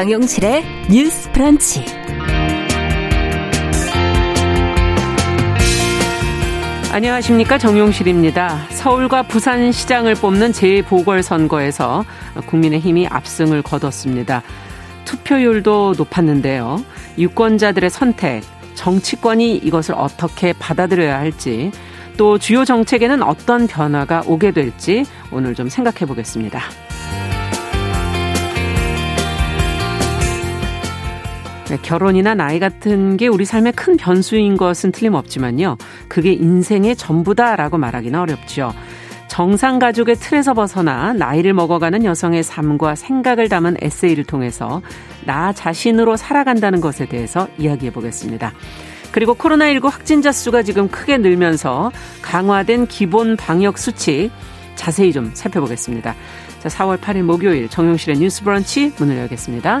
정용실의 뉴스 프런치. 안녕하십니까 정용실입니다. 서울과 부산 시장을 뽑는 재보궐선거에서 국민의힘이 압승을 거뒀습니다. 투표율도 높았는데요. 유권자들의 선택, 정치권이 이것을 어떻게 받아들여야 할지, 또 주요 정책에는 어떤 변화가 오게 될지 오늘 좀 생각해 보겠습니다. 결혼이나 나이 같은 게 우리 삶의 큰 변수인 것은 틀림없지만요. 그게 인생의 전부다라고 말하기는 어렵죠. 정상 가족의 틀에서 벗어나 나이를 먹어가는 여성의 삶과 생각을 담은 에세이를 통해서 나 자신으로 살아간다는 것에 대해서 이야기해 보겠습니다. 그리고 코로나19 확진자 수가 지금 크게 늘면서 강화된 기본 방역 수칙 자세히 좀 살펴보겠습니다. 자, 4월 8일 목요일 정용실의 뉴스 브런치 문을 열겠습니다.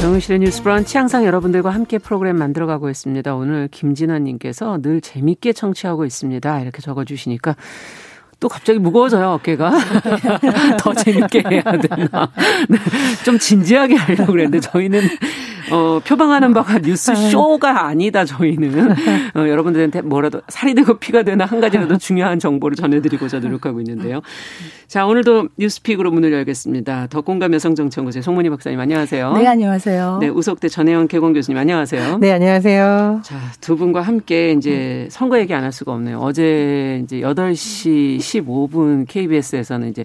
정은실의 뉴스 브런치 항상 여러분들과 함께 프로그램 만들어가고 있습니다. 오늘 김진아님께서 늘 재밌게 청취하고 있습니다. 이렇게 적어주시니까 또 갑자기 무거워져요, 어깨가. 더 재밌게 해야 되나. 네, 좀 진지하게 하려고 그랬는데 저희는 어, 표방하는 바가 뉴스 쇼가 아니다, 저희는. 어, 여러분들한테 뭐라도 살이 되고 피가 되나 한 가지라도 중요한 정보를 전해드리고자 노력하고 있는데요. 자, 오늘도 뉴스픽으로 문을 열겠습니다. 덕공감 여성정치연구소의 송문희 박사님, 안녕하세요. 네, 안녕하세요. 네, 우석대 전혜원 개공 교수님, 안녕하세요. 네, 안녕하세요. 자, 두 분과 함께 이제 선거 얘기 안 할 수가 없네요. 어제 이제 8시 15분 KBS에서는 이제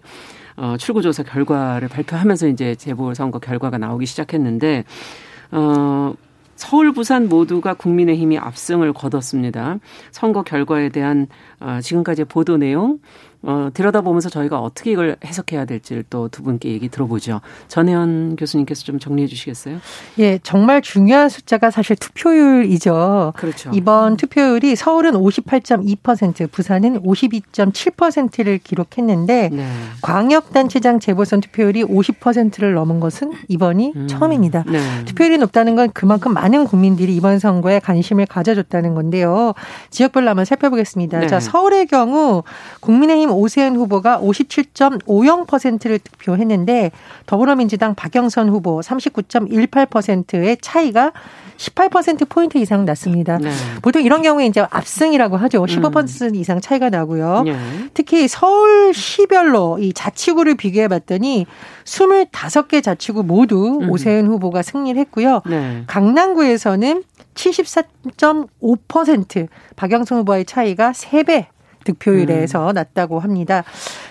어, 출구조사 결과를 발표하면서 이제 재보궐선거 결과가 나오기 시작했는데, 어, 서울, 부산 모두가 국민의힘이 압승을 거뒀습니다. 선거 결과에 대한 어, 지금까지의 보도 내용, 어, 들여다보면서 저희가 어떻게 이걸 해석해야 될지를 또 두 분께 얘기 들어보죠. 전혜연 교수님께서 좀 정리해 주시겠어요? 예, 정말 중요한 숫자가 사실 투표율이죠. 그렇죠. 이번 투표율이 서울은 58.2%, 부산은 52.7%를 기록했는데 네. 광역단체장 재보선 투표율이 50%를 넘은 것은 이번이 음. 처음입니다. 네. 투표율이 높다는 건 그만큼 많은 국민들이 이번 선거에 관심을 가져줬다는 건데요. 지역별로 한번 살펴보겠습니다. 네. 자, 서울의 경우 국민의힘 오세훈 후보가 57.50%를 득표했는데 더불어민주당 박영선 후보 39.18%의 차이가 18%포인트 이상 났습니다. 네. 보통 이런 경우에 이제 압승이라고 하죠. 15% 이상 차이가 나고요. 네. 특히 서울시별로 이 자치구를 비교해 봤더니 25개 자치구 모두 음. 오세훈 후보가 승리를 했고요. 네. 강남구에서는 74.5% 박영선 후보의 차이가 3배 득표율에서 음. 났다고 합니다.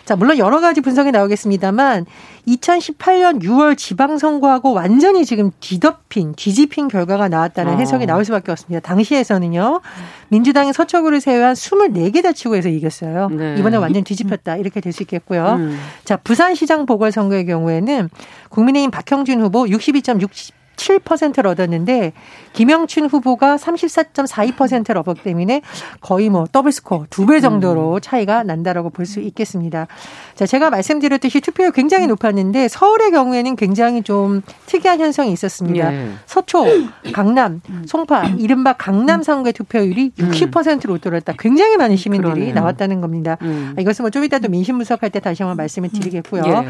자, 물론 여러 가지 분석이 나오겠습니다만 2018년 6월 지방선거하고 완전히 지금 뒤덮인, 뒤집힌 결과가 나왔다는 어. 해석이 나올 수밖에 없습니다. 당시에서는요, 민주당이 서초구를 제외한 24개 자치구에서 이겼어요. 네. 이번에 완전 뒤집혔다. 이렇게 될 수 있겠고요. 음. 자, 부산시장 보궐선거의 경우에는 국민의힘 박형준 후보 62.6 7%를 얻었는데 김영춘 후보가 34.42%를 얻었기 때문에 거의 뭐 더블 스코어 두 배 정도로 차이가 난다라고 볼 수 있겠습니다. 자, 제가 말씀드렸듯이 투표율 굉장히 높았는데 서울의 경우에는 굉장히 좀 특이한 현상이 있었습니다. 예. 서초, 강남, 송파, 이른바 강남 3구의 투표율이 60%로 떨어졌다. 굉장히 많은 시민들이 그러네요. 나왔다는 겁니다. 음. 아, 이것은 뭐 좀 이따 또 민심 분석할 때 다시 한번 말씀을 드리겠고요. 예.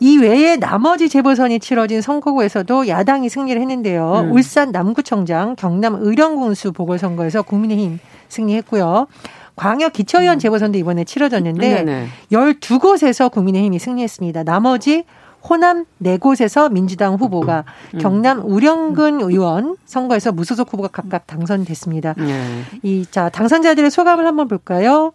이 외에 나머지 재보선이 치러진 선거구에서도 야당이 승리를 했는데요. 음. 울산 남구청장, 경남 의령군수 보궐선거에서 국민의힘 승리했고요. 광역 기초의원 재보선도 이번에 치러졌는데 음. 네네. 12곳에서 국민의힘이 승리했습니다. 나머지 호남 네 곳에서 민주당 후보가 음. 경남 우령근 의원 선거에서 무소속 후보가 각각 당선됐습니다. 예. 이자 당선자들의 소감을 한번 볼까요?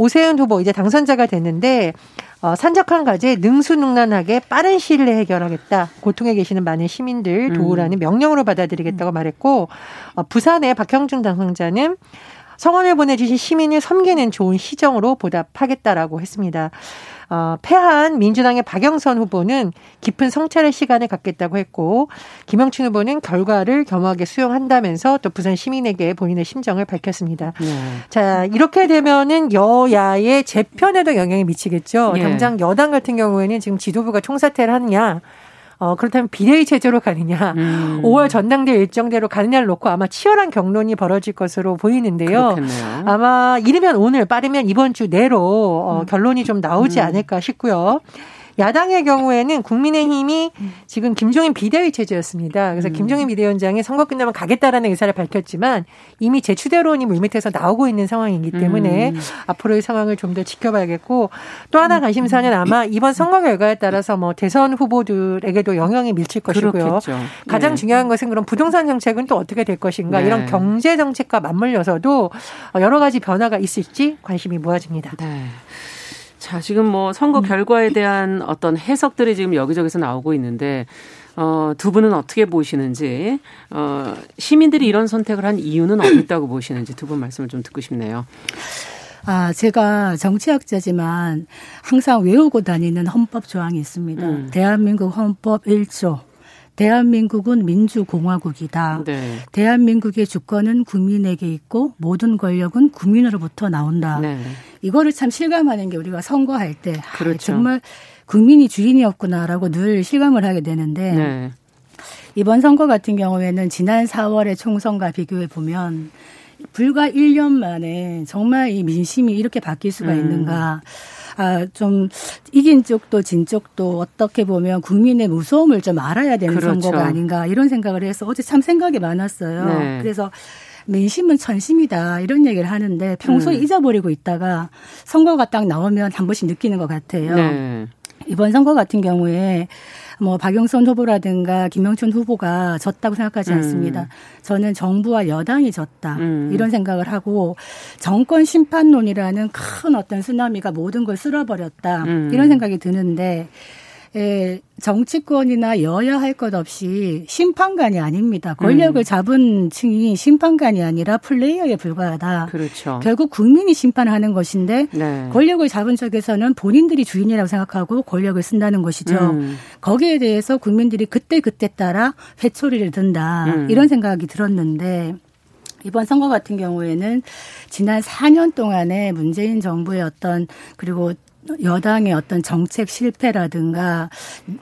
오세훈 후보 이제 당선자가 됐는데 어, 산적한 과제 능수능란하게 빠른 시일 내에 해결하겠다. 고통에 계시는 많은 시민들 도우라는 음. 명령으로 받아들이겠다고 말했고 어, 부산의 박형준 당선자는 성원을 보내주신 시민을 섬기는 좋은 시정으로 보답하겠다라고 했습니다. 어, 패한 민주당의 박영선 후보는 깊은 성찰의 시간을 갖겠다고 했고 김영춘 후보는 결과를 겸허하게 수용한다면서 또 부산 시민에게 본인의 심정을 밝혔습니다. 네. 자 이렇게 되면은 여야의 재편에도 영향이 미치겠죠. 네. 당장 여당 같은 경우에는 지금 지도부가 총사퇴를 하느냐 어, 그렇다면 비대위 체제로 가느냐, 음. 5월 전당대회 일정대로 가느냐를 놓고 아마 치열한 경론이 벌어질 것으로 보이는데요. 그렇겠네요. 아마 이르면 오늘, 빠르면 이번 주 내로 어, 음. 결론이 좀 나오지 음. 않을까 싶고요. 야당의 경우에는 국민의힘이 지금 김종인 비대위 체제였습니다. 그래서 음. 김종인 비대위원장이 선거 끝나면 가겠다라는 의사를 밝혔지만 이미 제추대론이 물밑에서 나오고 있는 상황이기 때문에 음. 앞으로의 상황을 좀 더 지켜봐야겠고 또 하나 관심사는 아마 이번 선거 결과에 따라서 뭐 대선 후보들에게도 영향이 미칠 것이고요. 그렇겠죠. 가장 네. 중요한 것은 그럼 부동산 정책은 또 어떻게 될 것인가 네. 이런 경제 정책과 맞물려서도 여러 가지 변화가 있을지 관심이 모아집니다. 네. 자, 지금 뭐 선거 음. 결과에 대한 어떤 해석들이 지금 여기저기서 나오고 있는데 어, 두 분은 어떻게 보시는지, 어, 시민들이 이런 선택을 한 이유는 어디 있다고 보시는지 두 분 말씀을 좀 듣고 싶네요. 아, 제가 정치학자지만 항상 외우고 다니는 헌법 조항이 있습니다. 음. 대한민국 헌법 1조. 대한민국은 민주공화국이다. 네. 대한민국의 주권은 국민에게 있고 모든 권력은 국민으로부터 나온다. 네. 이거를 참 실감하는 게 우리가 선거할 때 아, 그렇죠. 아, 정말 국민이 주인이었구나라고 늘 실감을 하게 되는데 네. 이번 선거 같은 경우에는 지난 4월의 총선과 비교해 보면 불과 1년 만에 정말 이 민심이 이렇게 바뀔 수가 음. 있는가. 아, 좀 이긴 쪽도 진 쪽도 어떻게 보면 국민의 무서움을 좀 알아야 되는 그렇죠. 선거가 아닌가 이런 생각을 해서 어제 참 생각이 많았어요. 네. 그래서 민심은 천심이다 이런 얘기를 하는데 평소에 음. 잊어버리고 있다가 선거가 딱 나오면 한 번씩 느끼는 것 같아요. 네. 이번 선거 같은 경우에 뭐 박영선 후보라든가 김영춘 후보가 졌다고 생각하지 음. 않습니다. 음. 저는 정부와 여당이 졌다 음. 이런 생각을 하고 정권 심판론이라는 큰 어떤 쓰나미가 모든 걸 쓸어버렸다 음. 이런 생각이 드는데 에, 정치권이나 여야 할 것 없이 심판관이 아닙니다. 권력을 음. 잡은 층이 심판관이 아니라 플레이어에 불과하다. 그렇죠. 결국 국민이 심판하는 것인데 네. 권력을 잡은 쪽에서는 본인들이 주인이라고 생각하고 권력을 쓴다는 것이죠. 음. 거기에 대해서 국민들이 그때 그때 따라 회초리를 든다. 음. 이런 생각이 들었는데 이번 선거 같은 경우에는 지난 4년 동안에 문재인 정부의 어떤 그리고 여당의 어떤 정책 실패라든가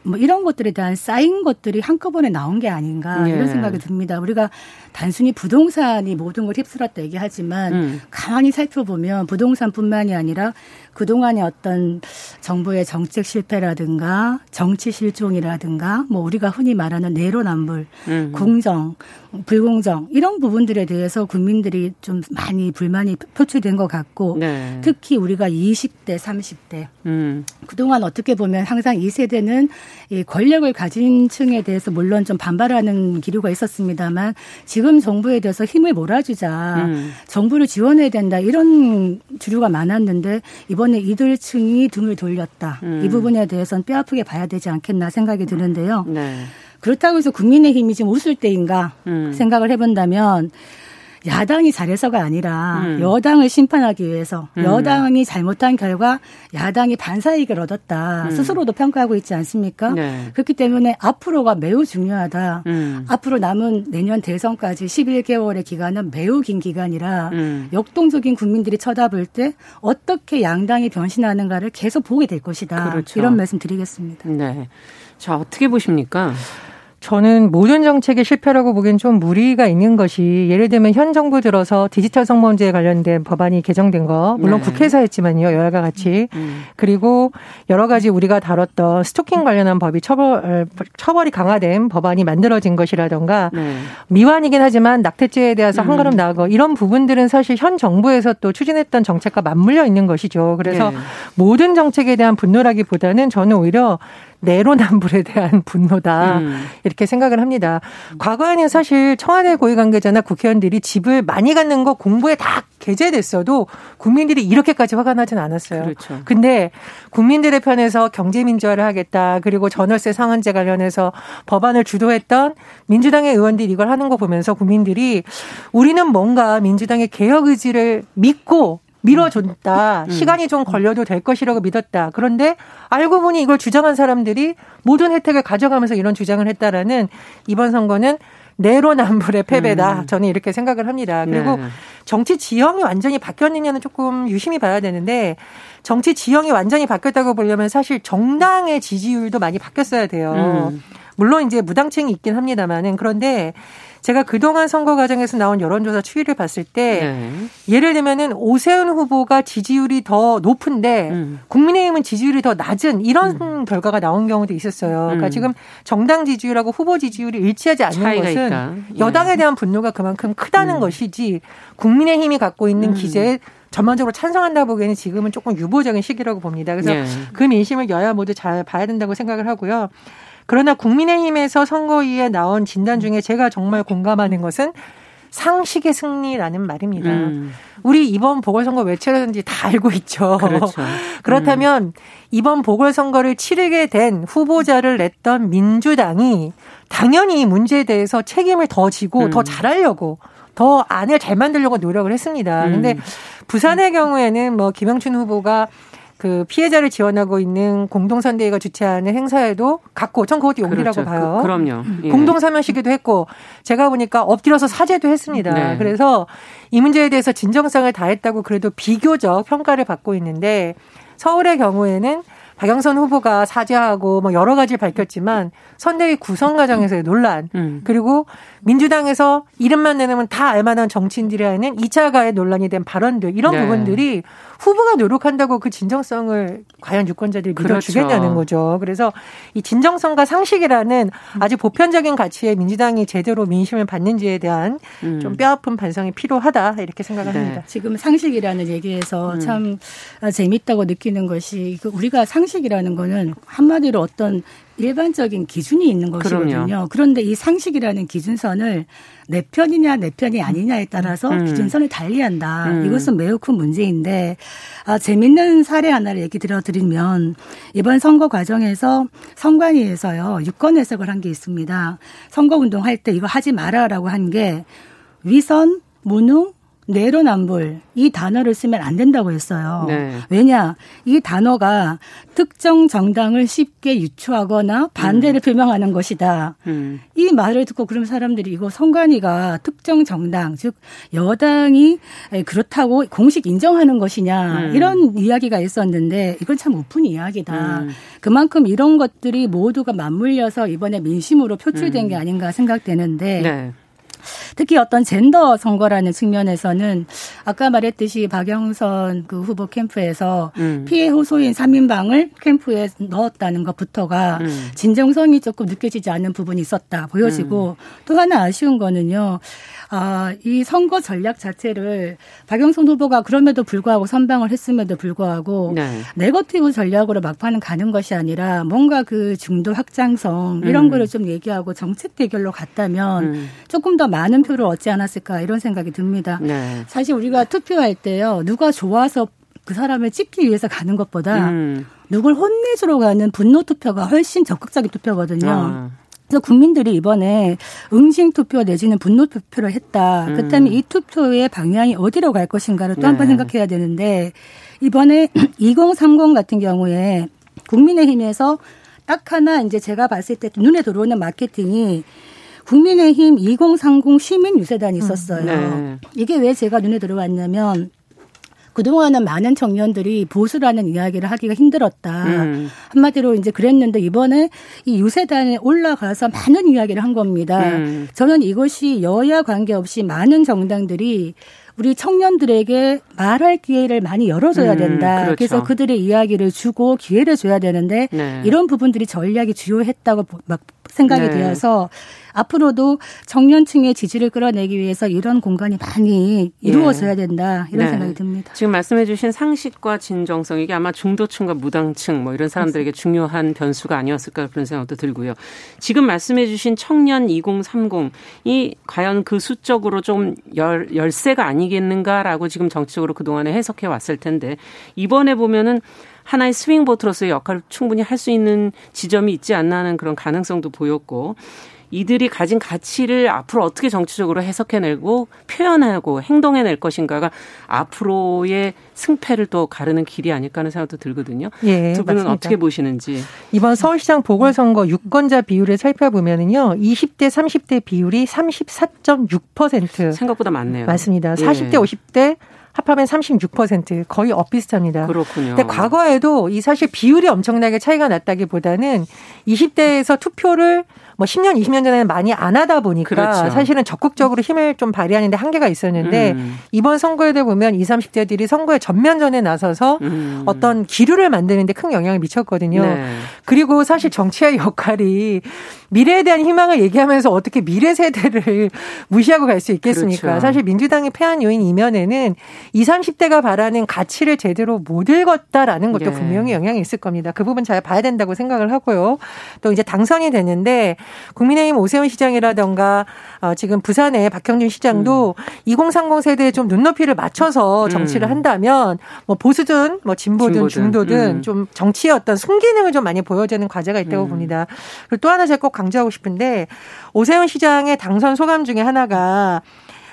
뭐 이런 것들에 대한 쌓인 것들이 한꺼번에 나온 게 아닌가 예. 이런 생각이 듭니다. 우리가 단순히 부동산이 모든 걸 휩쓸었다 얘기하지만 음. 가만히 살펴보면 부동산뿐만이 아니라 그동안의 어떤 정부의 정책 실패라든가 정치 실종이라든가 뭐 우리가 흔히 말하는 내로남불, 음. 공정, 불공정 이런 부분들에 대해서 국민들이 좀 많이 불만이 표출된 것 같고 네. 특히 우리가 20대, 30대 음. 그동안 어떻게 보면 항상 이 세대는 이 권력을 가진 층에 대해서 물론 좀 반발하는 기류가 있었습니다만 지금 정부에 대해서 힘을 몰아주자 음. 정부를 지원해야 된다 이런 주류가 많았는데 이번 에 이들층이 등을 돌렸다 음. 이 부분에 대해서는 뼈아프게 봐야 되지 않겠나 생각이 드는데요. 네. 그렇다고 해서 국민의힘이 지금 웃을 때인가 음. 생각을 해본다면 야당이 잘해서가 아니라 음. 여당을 심판하기 위해서 음. 여당이 잘못한 결과 야당이 반사이익을 얻었다 음. 스스로도 평가하고 있지 않습니까? 네. 그렇기 때문에 앞으로가 매우 중요하다. 음. 앞으로 남은 내년 대선까지 11개월의 기간은 매우 긴 기간이라 음. 역동적인 국민들이 쳐다볼 때 어떻게 양당이 변신하는가를 계속 보게 될 것이다. 그렇죠. 이런 말씀 드리겠습니다. 네. 자 어떻게 보십니까? 저는 모든 정책의 실패라고 보기엔 좀 무리가 있는 것이 예를 들면 현 정부 들어서 디지털 성범죄에 관련된 법안이 개정된 거 물론 네. 국회에서 했지만요 여야가 같이 음, 음. 그리고 여러 가지 우리가 다뤘던 스토킹 관련한 법이 처벌 처벌이 강화된 법안이 만들어진 것이라던가 네. 미완이긴 하지만 낙태죄에 대해서 한 걸음 음. 나아가 이런 부분들은 사실 현 정부에서 또 추진했던 정책과 맞물려 있는 것이죠. 그래서 네. 모든 정책에 대한 분노라기보다는 저는 오히려 내로남불에 대한 분노다 음. 이렇게 생각을 합니다. 과거에는 사실 청와대 고위 관계자나 국회의원들이 집을 많이 갖는 거 공부에 다 게재됐어도 국민들이 이렇게까지 화가 나진 않았어요. 그렇죠. 근데 국민들의 편에서 경제 민주화를 하겠다. 그리고 전월세 상한제 관련해서 법안을 주도했던 민주당의 의원들이 이걸 하는 거 보면서 국민들이 우리는 뭔가 민주당의 개혁 의지를 믿고 밀어줬다. 음. 시간이 좀 걸려도 될 것이라고 믿었다. 그런데 알고 보니 이걸 주장한 사람들이 모든 혜택을 가져가면서 이런 주장을 했다라는 이번 선거는 내로남불의 패배다. 음. 저는 이렇게 생각을 합니다. 그리고 네. 정치 지형이 완전히 바뀌었느냐는 조금 유심히 봐야 되는데 정치 지형이 완전히 바뀌었다고 보려면 사실 정당의 지지율도 많이 바뀌었어야 돼요. 음. 물론 이제 무당층이 있긴 합니다만은 그런데 제가 그동안 선거 과정에서 나온 여론조사 추이를 봤을 때 네. 예를 들면은 오세훈 후보가 지지율이 더 높은데 음. 국민의힘은 지지율이 더 낮은 이런 음. 결과가 나온 경우도 있었어요. 그러니까 음. 지금 정당 지지율하고 후보 지지율이 일치하지 않는 것은 예. 여당에 대한 분노가 그만큼 크다는 음. 것이지 국민의힘이 갖고 있는 음. 기재에 전반적으로 찬성한다 보기에는 지금은 조금 유보적인 시기라고 봅니다. 그래서 예. 그 민심을 여야 모두 잘 봐야 된다고 생각을 하고요. 그러나 국민의힘에서 선거위에 나온 진단 중에 제가 정말 공감하는 것은 상식의 승리라는 말입니다. 음. 우리 이번 보궐선거 왜 치러졌는지 다 알고 있죠. 그렇죠. 그렇다면 음. 이번 보궐선거를 치르게 된 후보자를 냈던 민주당이 당연히 이 문제에 대해서 책임을 더 지고 음. 더 잘하려고 더 안을 잘 만들려고 노력을 했습니다. 근데 음. 부산의 경우에는 뭐 김영춘 후보가 그 피해자를 지원하고 있는 공동선대위가 주최하는 행사에도 갔고 전 그것도 용기라고 그렇죠. 봐요. 그, 럼요 예. 공동사면시기도 했고 제가 보니까 엎드려서 사죄도 했습니다. 네. 그래서 이 문제에 대해서 진정성을 다했다고 그래도 비교적 평가를 받고 있는데 서울의 경우에는 박영선 후보가 사죄하고 뭐 여러 가지를 밝혔지만 선대위 구성 과정에서의 논란 음. 그리고 민주당에서 이름만 내놓으면 다 알만한 정치인들이 하는 2차 가해 논란이 된 발언들 이런 네. 부분들이 후보가 노력한다고 그 진정성을 과연 유권자들이 믿어주겠냐는 그렇죠. 거죠. 그래서 이 진정성과 상식이라는 아주 보편적인 가치에 민주당이 제대로 민심을 받는지에 대한 음. 좀 뼈아픈 반성이 필요하다 이렇게 생각을 네. 합니다. 지금 상식이라는 얘기에서 음. 참 재밌다고 느끼는 것이 그 우리가 상식이라는 거는 한마디로 어떤 일반적인 기준이 있는 것이거든요. 그럼요. 그런데 이 상식이라는 기준선을 내 편이냐 내 편이 아니냐에 따라서 음. 기준선을 달리한다. 음. 이것은 매우 큰 문제인데 아, 재밌는 사례 하나를 얘기 들어드리면 이번 선거 과정에서 선관위에서요 유권 해석을 한 게 있습니다. 선거 운동할 때 이거 하지 마라라고 한 게 위선 무능 내로남불 이 단어를 쓰면 안 된다고 했어요. 네. 왜냐 이 단어가 특정 정당을 쉽게 유추하거나 반대를 음. 표명하는 것이다. 음. 이 말을 듣고 그럼 사람들이 이거 선관위가 특정 정당 즉 여당이 그렇다고 공식 인정하는 것이냐 음. 이런 이야기가 있었는데 이건 참 우픈 이야기다. 음. 그만큼 이런 것들이 모두가 맞물려서 이번에 민심으로 표출된 음. 게 아닌가 생각되는데. 네. 특히 어떤 젠더 선거라는 측면에서는 아까 말했듯이 박영선 그 후보 캠프에서 음. 피해 호소인 3인방을 캠프에 넣었다는 것부터가 음. 진정성이 조금 느껴지지 않는 부분이 있었다 보여지고 음. 또 하나 아쉬운 거는요. 아, 이 선거 전략 자체를 박영선 후보가 그럼에도 불구하고 선방을 했음에도 불구하고 네. 네거티브 전략으로 막판은 가는 것이 아니라 뭔가 그 중도 확장성 이런 음. 거를 좀 얘기하고 정책 대결로 갔다면 음. 조금 더 많은 표를 얻지 않았을까 이런 생각이 듭니다. 네. 사실 우리가 투표할 때요. 누가 좋아서 그 사람을 찍기 위해서 가는 것보다 음. 누굴 혼내주러 가는 분노 투표가 훨씬 적극적인 투표거든요. 아. 그래서 국민들이 이번에 응징 투표 내지는 분노 투표를 했다. 음. 그렇다면 이 투표의 방향이 어디로 갈 것인가를 또 한번 네. 생각해야 되는데 이번에 2030 같은 경우에 국민의힘에서 딱 하나 이제 제가 봤을 때 눈에 들어오는 마케팅이 국민의힘 2030 시민 유세단이 있었어요. 네. 이게 왜 제가 눈에 들어왔냐면 그동안은 많은 청년들이 보수라는 이야기를 하기가 힘들었다. 음. 한마디로 이제 그랬는데 이번에 이 유세단에 올라가서 많은 이야기를 한 겁니다. 음. 저는 이것이 여야 관계없이 많은 정당들이 우리 청년들에게 말할 기회를 많이 열어줘야 음, 된다. 음, 그렇죠. 그래서 그들의 이야기를 주고 기회를 줘야 되는데 네. 이런 부분들이 전략이 주요했다고 막 생각이 네. 되어서 앞으로도 청년층의 지지를 끌어내기 위해서 이런 공간이 많이 이루어져야 된다 이런 네. 생각이 듭니다. 지금 말씀해주신 상식과 진정성 이게 아마 중도층과 무당층 뭐 이런 사람들에게 중요한 변수가 아니었을까 그런 생각도 들고요. 지금 말씀해주신 청년 2030이 과연 그 수적으로 좀 열, 열세가 아니겠는가라고 지금 정치적으로 그 동안에 해석해 왔을 텐데 이번에 보면은 하나의 스윙 보트로서의 역할을 충분히 할 수 있는 지점이 있지 않나 하는 그런 가능성도 보였고 이들이 가진 가치를 앞으로 어떻게 정치적으로 해석해내고 표현하고 행동해낼 것인가가 앞으로의 승패를 또 가르는 길이 아닐까 하는 생각도 들거든요. 예, 두 분은 맞습니다. 어떻게 보시는지. 이번 서울시장 보궐선거 유권자 비율을 살펴보면은요. 20대, 30대 비율이 34.6%. 생각보다 많네요. 맞습니다. 40대, 예. 50대 합하면 36% 거의 엇비슷합니다. 그렇군요. 근데 과거에도 이 사실 비율이 엄청나게 차이가 났다기보다는 20대에서 투표를 뭐 10년, 20년 전에는 많이 안 하다 보니까 그렇죠. 사실은 적극적으로 힘을 좀 발휘하는데 한계가 있었는데 음. 이번 선거에도 보면 20, 30대들이 선거에 전면전에 나서서 음. 어떤 기류를 만드는데 큰 영향을 미쳤거든요. 네. 그리고 사실 정치의 역할이 미래에 대한 희망을 얘기하면서 어떻게 미래 세대를 무시하고 갈 수 있겠습니까? 그렇죠. 사실 민주당이 패한 요인 이면에는 20, 30대가 바라는 가치를 제대로 못 읽었다라는 것도 네. 분명히 영향이 있을 겁니다. 그 부분 잘 봐야 된다고 생각을 하고요. 또 이제 당선이 됐는데 국민의힘 오세훈 시장이라던가 어, 지금 부산의 박형준 시장도 음. 2030 세대에 좀 눈높이를 맞춰서 음. 정치를 음. 한다면 뭐 보수든 뭐 진보든, 진보든. 중도든 음. 좀 정치의 어떤 순기능을 좀 많이 보여주는 과제가 있다고 음. 봅니다. 그리고 또 하나 제가 꼭 강조하고 싶은데 오세훈 시장의 당선 소감 중에 하나가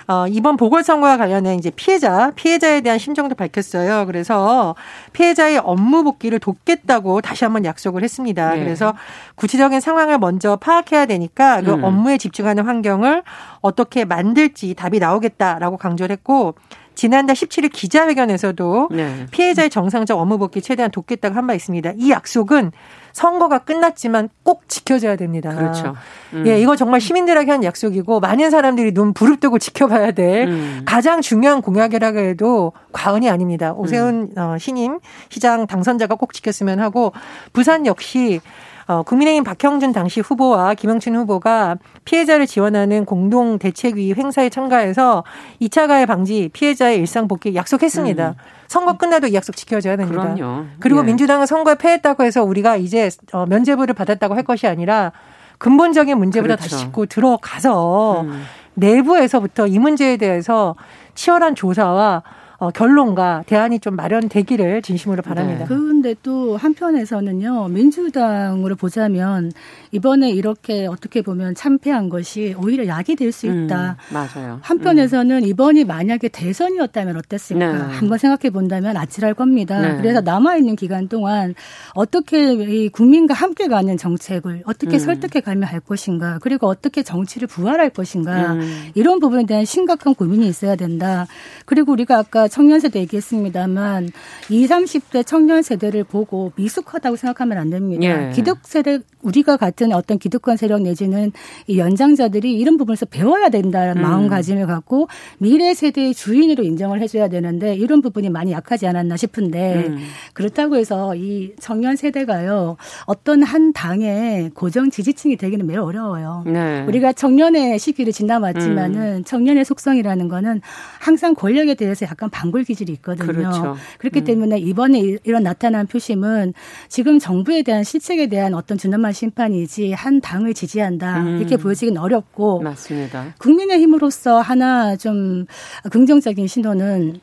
어, 이번 보궐선거와 관련해 이제 피해자, 피해자에 대한 심정도 밝혔어요. 그래서 피해자의 업무 복귀를 돕겠다고 다시 한번 약속을 했습니다. 네. 그래서 구체적인 상황을 먼저 파악해야 되니까 그 음. 업무에 집중하는 환경을 어떻게 만들지 답이 나오겠다라고 강조를 했고 지난달 17일 기자회견에서도 네. 피해자의 정상적 업무 복귀 최대한 돕겠다고 한 바 있습니다. 이 약속은 선거가 끝났지만 꼭 지켜져야 됩니다. 그렇죠. 음. 예, 이거 정말 시민들에게 한 약속이고 많은 사람들이 눈 부릅뜨고 지켜봐야 될 음. 가장 중요한 공약이라고 해도 과언이 아닙니다. 오세훈 음. 어, 신임 시장 당선자가 꼭 지켰으면 하고 부산 역시 어, 국민의힘 박형준 당시 후보와 김영춘 후보가 피해자를 지원하는 공동 대책위 행사에 참가해서 2차 가해 방지 피해자의 일상 복귀 약속했습니다. 음. 선거 끝나도 이 약속 지켜져야 됩니다. 그럼요. 그리고 예. 민주당은 선거에 패했다고 해서 우리가 이제 어, 면죄부를 받았다고 할 것이 아니라 근본적인 문제보다 그렇죠. 다시 짚고 들어가서 음. 내부에서부터 이 문제에 대해서 치열한 조사와 어, 결론과 대안이 좀 마련되기를 진심으로 바랍니다. 네. 그런데 또 한편에서는요 민주당으로 보자면 이번에 이렇게 어떻게 보면 참패한 것이 오히려 약이 될 수 있다. 음, 맞아요. 한편에서는 음. 이번이 만약에 대선이었다면 어땠을까 네. 한번 생각해 본다면 아찔할 겁니다. 네. 그래서 남아 있는 기간 동안 어떻게 이 국민과 함께 가는 정책을 어떻게 음. 설득해 가면 할 것인가 그리고 어떻게 정치를 부활할 것인가 음. 이런 부분에 대한 심각한 고민이 있어야 된다. 그리고 우리가 아까 청년 세대 얘기했습니다만 20, 30대 청년 세대를 보고 미숙하다고 생각하면 안 됩니다. 예. 기득 세대 우리가 같은 어떤 기득권 세력 내지는 이 연장자들이 이런 부분에서 배워야 된다는 음. 마음가짐을 갖고 미래 세대의 주인으로 인정을 해줘야 되는데 이런 부분이 많이 약하지 않았나 싶은데 음. 그렇다고 해서 이 청년 세대가요 어떤 한 당의 고정 지지층이 되기는 매우 어려워요. 네. 우리가 청년의 시기를 지나왔지만은 음. 청년의 속성이라는 거는 항상 권력에 대해서 약간 방불 기질이 있거든요. 그렇죠. 그렇기 음. 때문에 이번에 이런 나타난 표심은 지금 정부에 대한 실책에 대한 어떤 준엄한 심판이지 한 당을 지지한다 음. 이렇게 보여지긴 어렵고 맞습니다. 국민의힘으로서 하나 좀 긍정적인 신호는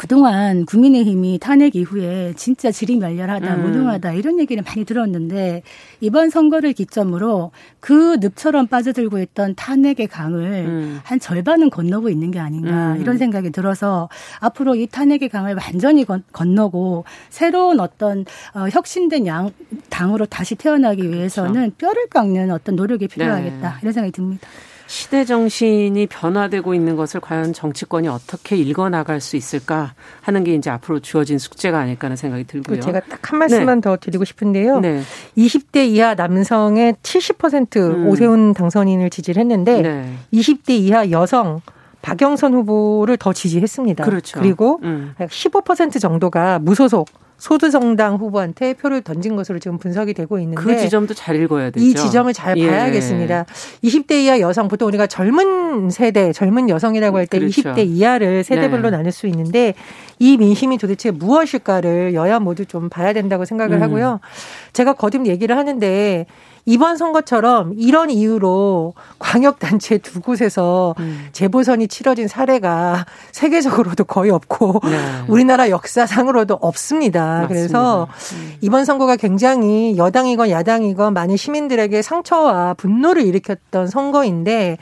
그동안 국민의힘이 탄핵 이후에 진짜 질이 멸렬하다, 음. 무능하다 이런 얘기를 많이 들었는데 이번 선거를 기점으로 그 늪처럼 빠져들고 있던 탄핵의 강을 음. 한 절반은 건너고 있는 게 아닌가 음. 이런 생각이 들어서 앞으로 이 탄핵의 강을 완전히 건, 너고 새로운 어떤 어, 혁신된 양 당으로 다시 태어나기 그렇죠. 위해서는 뼈를 깎는 어떤 노력이 필요하겠다 네. 이런 생각이 듭니다. 시대 정신이 변화되고 있는 것을 과연 정치권이 어떻게 읽어 나갈 수 있을까 하는 게 이제 앞으로 주어진 숙제가 아닐까 하는 생각이 들고요. 제가 딱 한 말씀만 네. 더 드리고 싶은데요. 네. 20대 이하 남성의 70% 음. 오세훈 당선인을 지지를 했는데 네. 20대 이하 여성 박영선 후보를 더 지지했습니다. 그렇죠. 그리고 음. 15% 정도가 무소속 소두정당 후보한테 표를 던진 것으로 지금 분석이 되고 있는데 그 지점도 잘 읽어야 되죠. 이 지점을 잘 예. 봐야겠습니다. 20대 이하 여성 보통 우리가 젊은 세대, 젊은 여성이라고 할때 그렇죠. 20대 이하를 세대별로 네. 나눌 수 있는데 이 민심이 도대체 무엇일까를 여야 모두 좀 봐야 된다고 생각을 음. 하고요. 제가 거듭 얘기를 하는데 이번 선거처럼 이런 이유로 광역단체 두 곳에서 음. 재보선이 치러진 사례가 세계적으로도 거의 없고 네. 우리나라 역사상으로도 없습니다. 맞습니다. 그래서 음. 이번 선거가 굉장히 여당이건 야당이건 많은 시민들에게 상처와 분노를 일으켰던 선거인데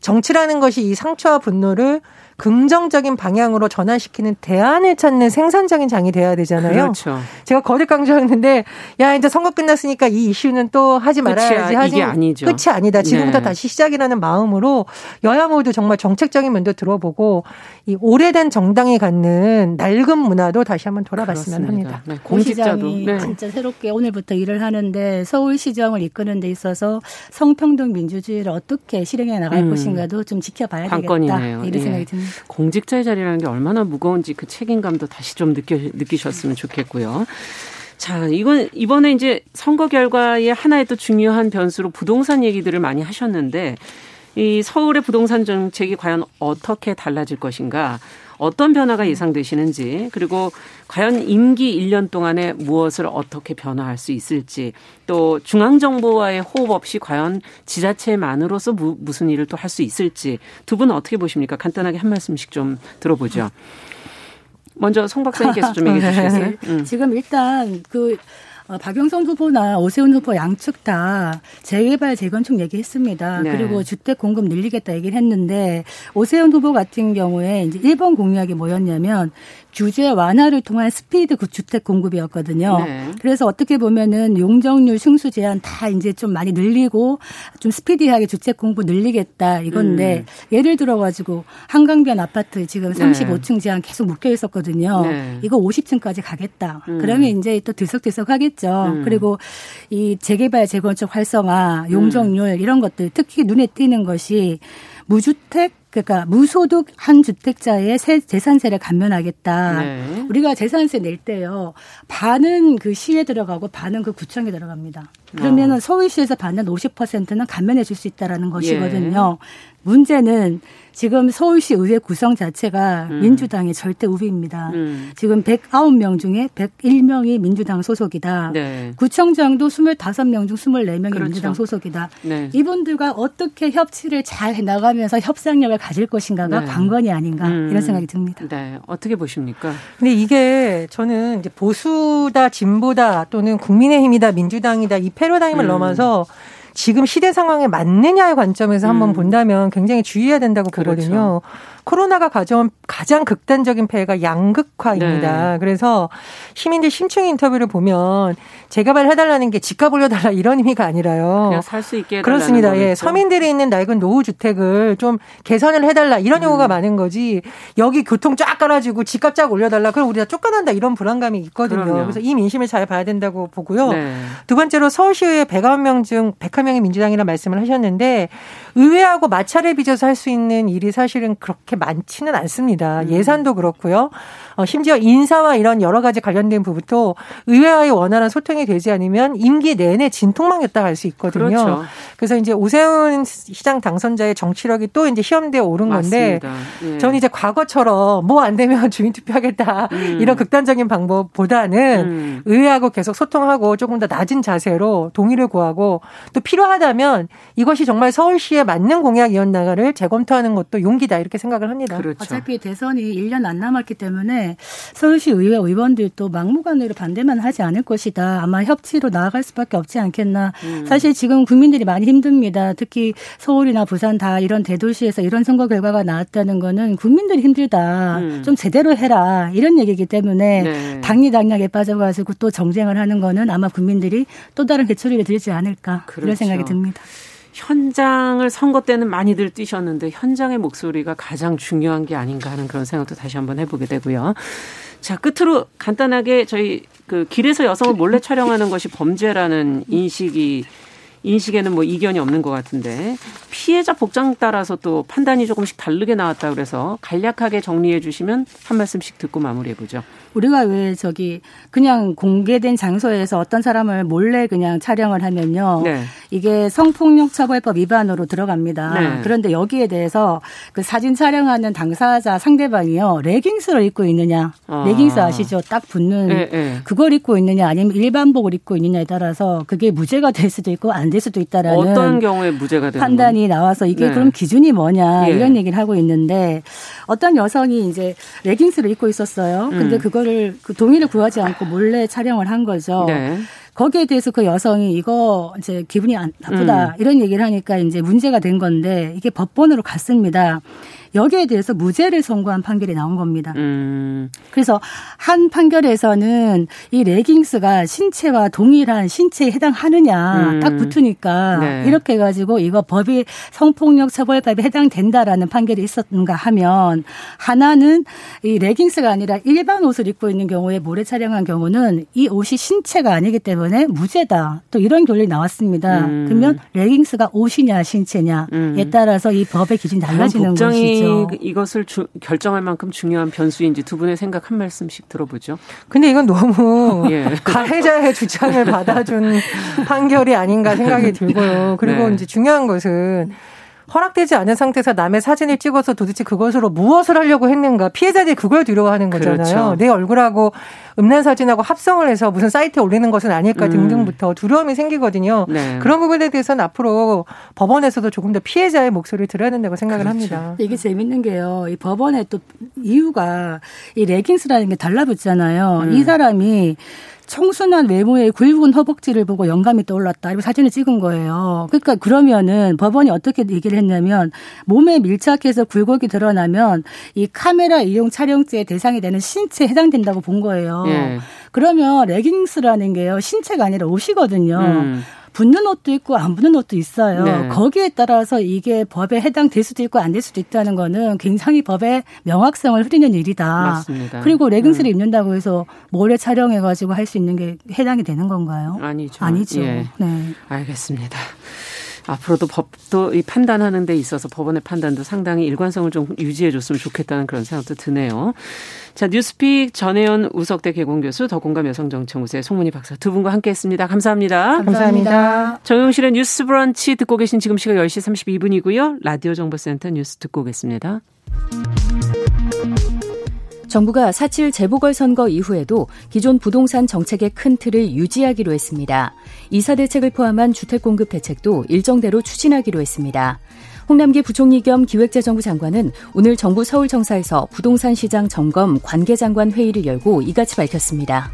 정치라는 것이 이 상처와 분노를 긍정적인 방향으로 전환시키는 대안을 찾는 생산적인 장이 돼야 되잖아요. 그렇죠. 제가 거듭 강조하는데 야 이제 선거 끝났으니까 이 이슈는 또 하지 말아야지 하지 이게 아니죠. 끝이 아니다. 지금부터 네. 다시 시작이라는 마음으로 여야 모두 정말 정책적인 면도 들어보고 이 오래된 정당이 갖는 낡은 문화도 다시 한번 돌아봤으면 그렇습니다. 합니다. 네, 공직자도 네. 진짜 새롭게 오늘부터 일을 하는데 서울시정을 이끄는 데 있어서 성평등 민주주의를 어떻게 실행해 나갈 음. 것인가도 좀 지켜봐야 관건이네요. 되겠다. 이런 예. 생각이 듭니다. 공직자의 자리라는 게 얼마나 무거운지 그 책임감도 다시 좀 느껴, 느끼셨으면 좋겠고요. 자, 이건 이번에 이제 선거 결과의 하나의 또 중요한 변수로 부동산 얘기들을 많이 하셨는데 이 서울의 부동산 정책이 과연 어떻게 달라질 것인가? 어떤 변화가 예상되시는지 그리고 과연 임기 1년 동안에 무엇을 어떻게 변화할 수 있을지 또 중앙정부와의 호흡 없이 과연 지자체만으로서 무, 무슨 일을 또 할 수 있을지 두 분은 어떻게 보십니까? 간단하게 한 말씀씩 좀 들어보죠. 먼저 송 박사님께서 좀 얘기해 주시겠어요? 네. 음. 지금 일단 그 어, 박영선 후보나 오세훈 후보 양측 다 재개발 재건축 얘기했습니다. 네. 그리고 주택 공급 늘리겠다 얘기를 했는데 오세훈 후보 같은 경우에 이제 1번 공약이 뭐였냐면 규제 완화를 통한 스피드 주택 공급이었거든요. 네. 그래서 어떻게 보면은 용적률 승수 제한 다 이제 좀 많이 늘리고 좀 스피디하게 주택 공급 늘리겠다 이건데 음. 예를 들어 가지고 한강변 아파트 지금 35층 제한 계속 묶여 있었거든요. 네. 이거 50층까지 가겠다. 음. 그러면 이제 또 들썩들썩 하겠죠. 음. 그리고 이 재개발 재건축 활성화, 용적률 음. 이런 것들 특히 눈에 띄는 것이 무주택 그러니까 무소득 한 주택자의 세, 재산세를 감면하겠다. 네. 우리가 재산세 낼 때요. 반은 그 시에 들어가고 반은 그 구청에 들어갑니다. 그러면은 어. 서울시에서 받는 50%는 감면해 줄 수 있다라는 것이거든요. 예. 문제는 지금 서울시 의회 구성 자체가 음. 민주당의 절대 우위입니다. 음. 지금 109명 중에 101명이 민주당 소속이다. 네. 구청장도 25명 중 24명이 그렇죠. 민주당 소속이다. 네. 이분들과 어떻게 협치를 잘 해나가면서 협상력을 가질 것인가가 네. 관건이 아닌가 음. 이런 생각이 듭니다. 네. 어떻게 보십니까? 근데 이게 저는 이제 보수다 진보다 또는 국민의힘이다 민주당이다 이 패러다임을 음. 넘어서 지금 시대 상황에 맞느냐의 관점에서 한번 음. 본다면 굉장히 주의해야 된다고 그렇죠. 보거든요. 코로나가 가져온 가장 극단적인 폐해가 양극화입니다. 네. 그래서 시민들 심층 인터뷰를 보면 재개발 해달라는 게 집값 올려달라 이런 의미가 아니라요. 그냥 살 수 있게 그렇습니다. 예, 서민들이 있는 낡은 노후 주택을 좀 개선을 해달라 이런 음. 요구가 많은 거지. 여기 교통 쫙 깔아주고 집값 쫙 올려달라. 그럼 우리 가 쫓겨난다 이런 불안감이 있거든요. 그럼요. 그래서 이 민심을 잘 봐야 된다고 보고요. 네. 두 번째로 서울시의회 101명 중 101명이 민주당이라는 말씀을 하셨는데 의회하고 마찰을 빚어서 할 수 있는 일이 사실은 그렇게 많지는 않습니다. 음. 예산도 그렇고요. 어, 심지어 인사와 이런 여러 가지 관련된 부분도 의회와의 원활한 소통이 되지 않으면 임기 내내 진통망이었다 할 수 있거든요. 그렇죠. 그래서 이제 오세훈 시장 당선자의 정치력이 또 이제 시험대에 오른 건데 예. 저는 이제 과거처럼 뭐 안 되면 주민 투표하겠다 음. 이런 극단적인 방법보다는 음. 의회하고 계속 소통하고 조금 더 낮은 자세로 동의를 구하고 또 필요하다면 이것이 정말 서울시에 맞는 공약이었나를 재검토하는 것도 용기다 이렇게 생각을 합니다. 그렇죠. 어차피 대선이 1년 안 남았기 때문에 서울시 의회 의원들도 막무가내로 반대만 하지 않을 것이다. 아마 협치로 나아갈 수밖에 없지 않겠나. 음. 사실 지금 국민들이 많이 힘듭니다. 특히 서울이나 부산 다 이런 대도시에서 이런 선거 결과가 나왔다는 거는 국민들이 힘들다. 음. 좀 제대로 해라. 이런 얘기이기 때문에 네. 당리당략에 빠져가지고 또 정쟁을 하는 거는 아마 국민들이 또 다른 대처리를 들지 않을까. 그렇죠. 이런 생각이 듭니다. 현장을 선거 때는 많이들 뛰셨는데 현장의 목소리가 가장 중요한 게 아닌가 하는 그런 생각도 다시 한번 해보게 되고요. 자, 끝으로 간단하게 저희 그 길에서 여성을 몰래 촬영하는 것이 범죄라는 인식이 인식에는 뭐 이견이 없는 것 같은데 피해자 복장 따라서 또 판단이 조금씩 다르게 나왔다 그래서 간략하게 정리해 주시면 한 말씀씩 듣고 마무리해 보죠. 우리가 왜 저기 그냥 공개된 장소에서 어떤 사람을 몰래 그냥 촬영을 하면요. 네. 이게 성폭력 처벌법 위반으로 들어갑니다. 네. 그런데 여기에 대해서 그 사진 촬영하는 당사자 상대방이요. 레깅스를 입고 있느냐. 아. 레깅스 아시죠? 딱 붙는 네, 네. 그걸 입고 있느냐 아니면 일반복을 입고 있느냐에 따라서 그게 무죄가 될 수도 있고 안 될 수도 있다라는 어떤 경우에 무죄가 되는 판단이 건? 나와서 이게 네. 그럼 기준이 뭐냐 예. 이런 얘기를 하고 있는데 어떤 여성이 이제 레깅스를 입고 있었어요. 근데 음. 그 거를 그 동의를 구하지 않고 몰래 촬영을 한 거죠. 네. 거기에 대해서 그 여성이 이거 이제 기분이 안 나쁘다 음. 이런 얘기를 하니까 이제 문제가 된 건데 이게 법원으로 갔습니다. 여기에 대해서 무죄를 선고한 판결이 나온 겁니다. 음. 그래서 한 판결에서는 이 레깅스가 신체와 동일한 신체에 해당하느냐 음. 딱 붙으니까 네. 이렇게 해가지고 이거 법이 성폭력 처벌법에 해당된다라는 판결이 있었는가 하면 하나는 이 레깅스가 아니라 일반 옷을 입고 있는 경우에 모래 촬영한 경우는 이 옷이 신체가 아니기 때문에 무죄다. 또 이런 결론이 나왔습니다. 음. 그러면 레깅스가 옷이냐 신체냐에 음. 따라서 이 법의 기준이 달라지는 것이죠. 그렇죠. 이것을 주, 결정할 만큼 중요한 변수인지 두 분의 생각 한 말씀씩 들어보죠. 근데 이건 너무 예. 가해자의 주장을 받아준 판결이 아닌가 생각이 들고요. 그리고 네. 이제 중요한 것은 허락되지 않은 상태에서 남의 사진을 찍어서 도대체 그것으로 무엇을 하려고 했는가 피해자들이 그걸 두려워하는 거잖아요. 그렇죠. 내 얼굴하고 음란 사진하고 합성을 해서 무슨 사이트에 올리는 것은 아닐까 음. 등등부터 두려움이 생기거든요. 네. 그런 부분에 대해서는 앞으로 법원에서도 조금 더 피해자의 목소리를 들어야 된다고 생각을 그렇죠. 합니다. 이게 재밌는 게요. 이 법원의 또 이유가 이 레깅스라는 게 달라붙잖아요. 음. 이 사람이 청순한 외모의 굵은 허벅지를 보고 영감이 떠올랐다. 이렇게 사진을 찍은 거예요. 그러니까 그러면은 법원이 어떻게 얘기를 했냐면 몸에 밀착해서 굴곡이 드러나면 이 카메라 이용 촬영죄의 대상이 되는 신체에 해당된다고 본 거예요. 예. 그러면 레깅스라는 게요. 신체가 아니라 옷이거든요. 음. 붙는 옷도 있고 안 붙는 옷도 있어요. 네. 거기에 따라서 이게 법에 해당될 수도 있고 안 될 수도 있다는 거는 굉장히 법의 명확성을 흐리는 일이다. 맞습니다. 그리고 레깅스를 음. 입는다고 해서 모래 촬영해가지고 할 수 있는 게 해당이 되는 건가요? 아니죠. 아니죠. 예. 네. 알겠습니다. 앞으로도 법도 이 판단하는 데 있어서 법원의 판단도 상당히 일관성을 좀 유지해 줬으면 좋겠다는 그런 생각도 드네요. 자, 뉴스픽 전혜연 우석대 개공교수 더공감 여성정치연구소의 송문희 박사 두 분과 함께 했습니다. 감사합니다. 감사합니다. 정용실의 뉴스 브런치 듣고 계신 지금 시각 10시 32분이고요. 라디오 정보센터 뉴스 듣고 오겠습니다. 정부가 4.7 재보궐선거 이후에도 기존 부동산 정책의 큰 틀을 유지하기로 했습니다. 이사 대책을 포함한 주택 공급 대책도 일정대로 추진하기로 했습니다. 홍남기 부총리 겸 기획재정부 장관은 오늘 정부 서울청사에서 부동산 시장 점검 관계장관 회의를 열고 이같이 밝혔습니다.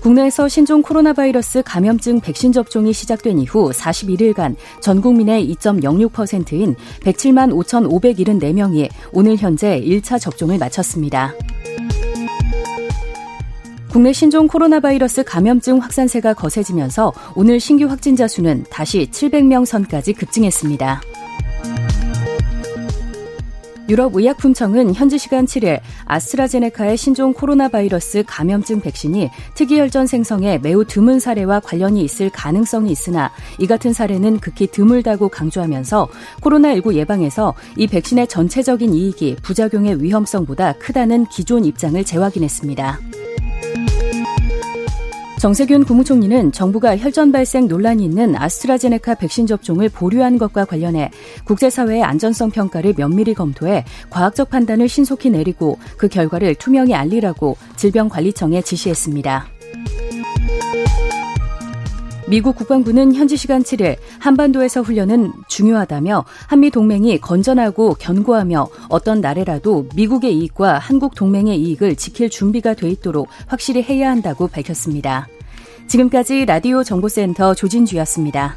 국내에서 신종 코로나 바이러스 감염증 백신 접종이 시작된 이후 41일간 전 국민의 2.06%인 107만 5,574명이 오늘 현재 1차 접종을 마쳤습니다. 국내 신종 코로나 바이러스 감염증 확산세가 거세지면서 오늘 신규 확진자 수는 다시 700명 선까지 급증했습니다. 유럽의약품청은 현지 시간 7일 아스트라제네카의 신종 코로나 바이러스 감염증 백신이 특이혈전 생성에 매우 드문 사례와 관련이 있을 가능성이 있으나 이 같은 사례는 극히 드물다고 강조하면서 코로나19 예방에서 이 백신의 전체적인 이익이 부작용의 위험성보다 크다는 기존 입장을 재확인했습니다. 정세균 국무총리는 정부가 혈전 발생 논란이 있는 아스트라제네카 백신 접종을 보류한 것과 관련해 국제사회의 안전성 평가를 면밀히 검토해 과학적 판단을 신속히 내리고 그 결과를 투명히 알리라고 질병관리청에 지시했습니다. 미국 국방부는 현지 시간 7일 한반도에서 훈련은 중요하다며 한미 동맹이 건전하고 견고하며 어떤 나라라도 미국의 이익과 한국 동맹의 이익을 지킬 준비가 돼 있도록 확실히 해야 한다고 밝혔습니다. 지금까지 라디오 정보센터 조진주였습니다.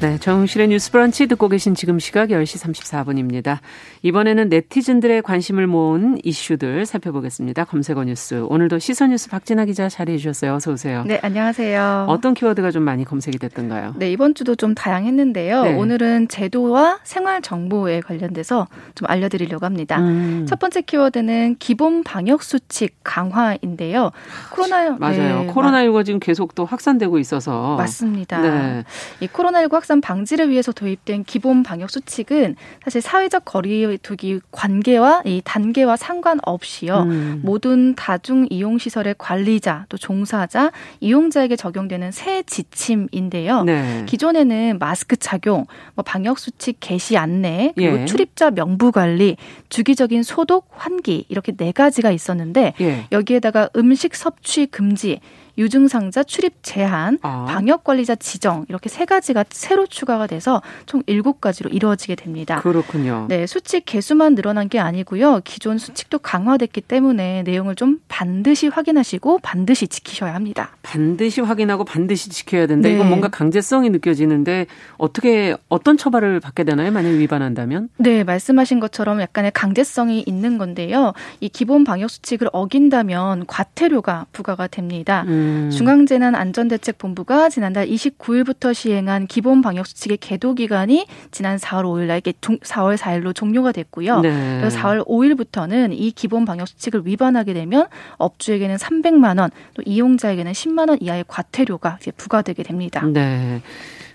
네, 정실의 뉴스 브런치 듣고 계신 지금 시각 10시 34분입니다. 이번에는 네티즌들의 관심을 모은 이슈들 살펴보겠습니다. 검색어 뉴스. 오늘도 시선 뉴스 박진아 기자 자리해 주셨어요. 어서 오세요. 네, 안녕하세요. 어떤 키워드가 좀 많이 검색이 됐던가요? 네, 이번 주도 좀 다양했는데요. 네. 오늘은 제도와 생활 정보에 관련돼서 좀 알려 드리려고 합니다. 음. 첫 번째 키워드는 기본 방역 수칙 강화인데요. 코로나 맞아요. 네, 코로나19가 지금 계속 또 확산되고 있어서 맞습니다. 네. 이 코로나19 확산 확산 방지를 위해서 도입된 기본 방역 수칙은 사실 사회적 거리두기 관계와 이 단계와 상관없이요. 음. 모든 다중 이용 시설의 관리자 또 종사자 이용자에게 적용되는 새 지침인데요. 네. 기존에는 마스크 착용, 뭐 방역 수칙 개시 안내, 그리고 예. 출입자 명부 관리, 주기적인 소독, 환기 이렇게 네 가지가 있었는데 예. 여기에다가 음식 섭취 금지 유증상자 출입 제한, 아. 방역 관리자 지정 이렇게 세 가지가 새로 추가가 돼서 총 일곱 가지로 이루어지게 됩니다. 그렇군요. 네, 수칙 개수만 늘어난 게 아니고요. 기존 수칙도 강화됐기 때문에 내용을 좀 반드시 확인하시고 반드시 지키셔야 합니다. 반드시 확인하고 반드시 지켜야 된다. 네. 이건 뭔가 강제성이 느껴지는데 어떻게 어떤 처벌을 받게 되나요? 만약 위반한다면? 네, 말씀하신 것처럼 약간의 강제성이 있는 건데요. 이 기본 방역 수칙을 어긴다면 과태료가 부과가 됩니다. 음. 음. 중앙재난안전대책본부가 지난달 29일부터 시행한 기본 방역 수칙의 계도 기간이 지난 4월 5일 날 이게 4월 4일로 종료가 됐고요. 네. 그래서 4월 5일부터는 이 기본 방역 수칙을 위반하게 되면 업주에게는 300만 원, 또 이용자에게는 10만 원 이하의 과태료가 이제 부과되게 됩니다. 네.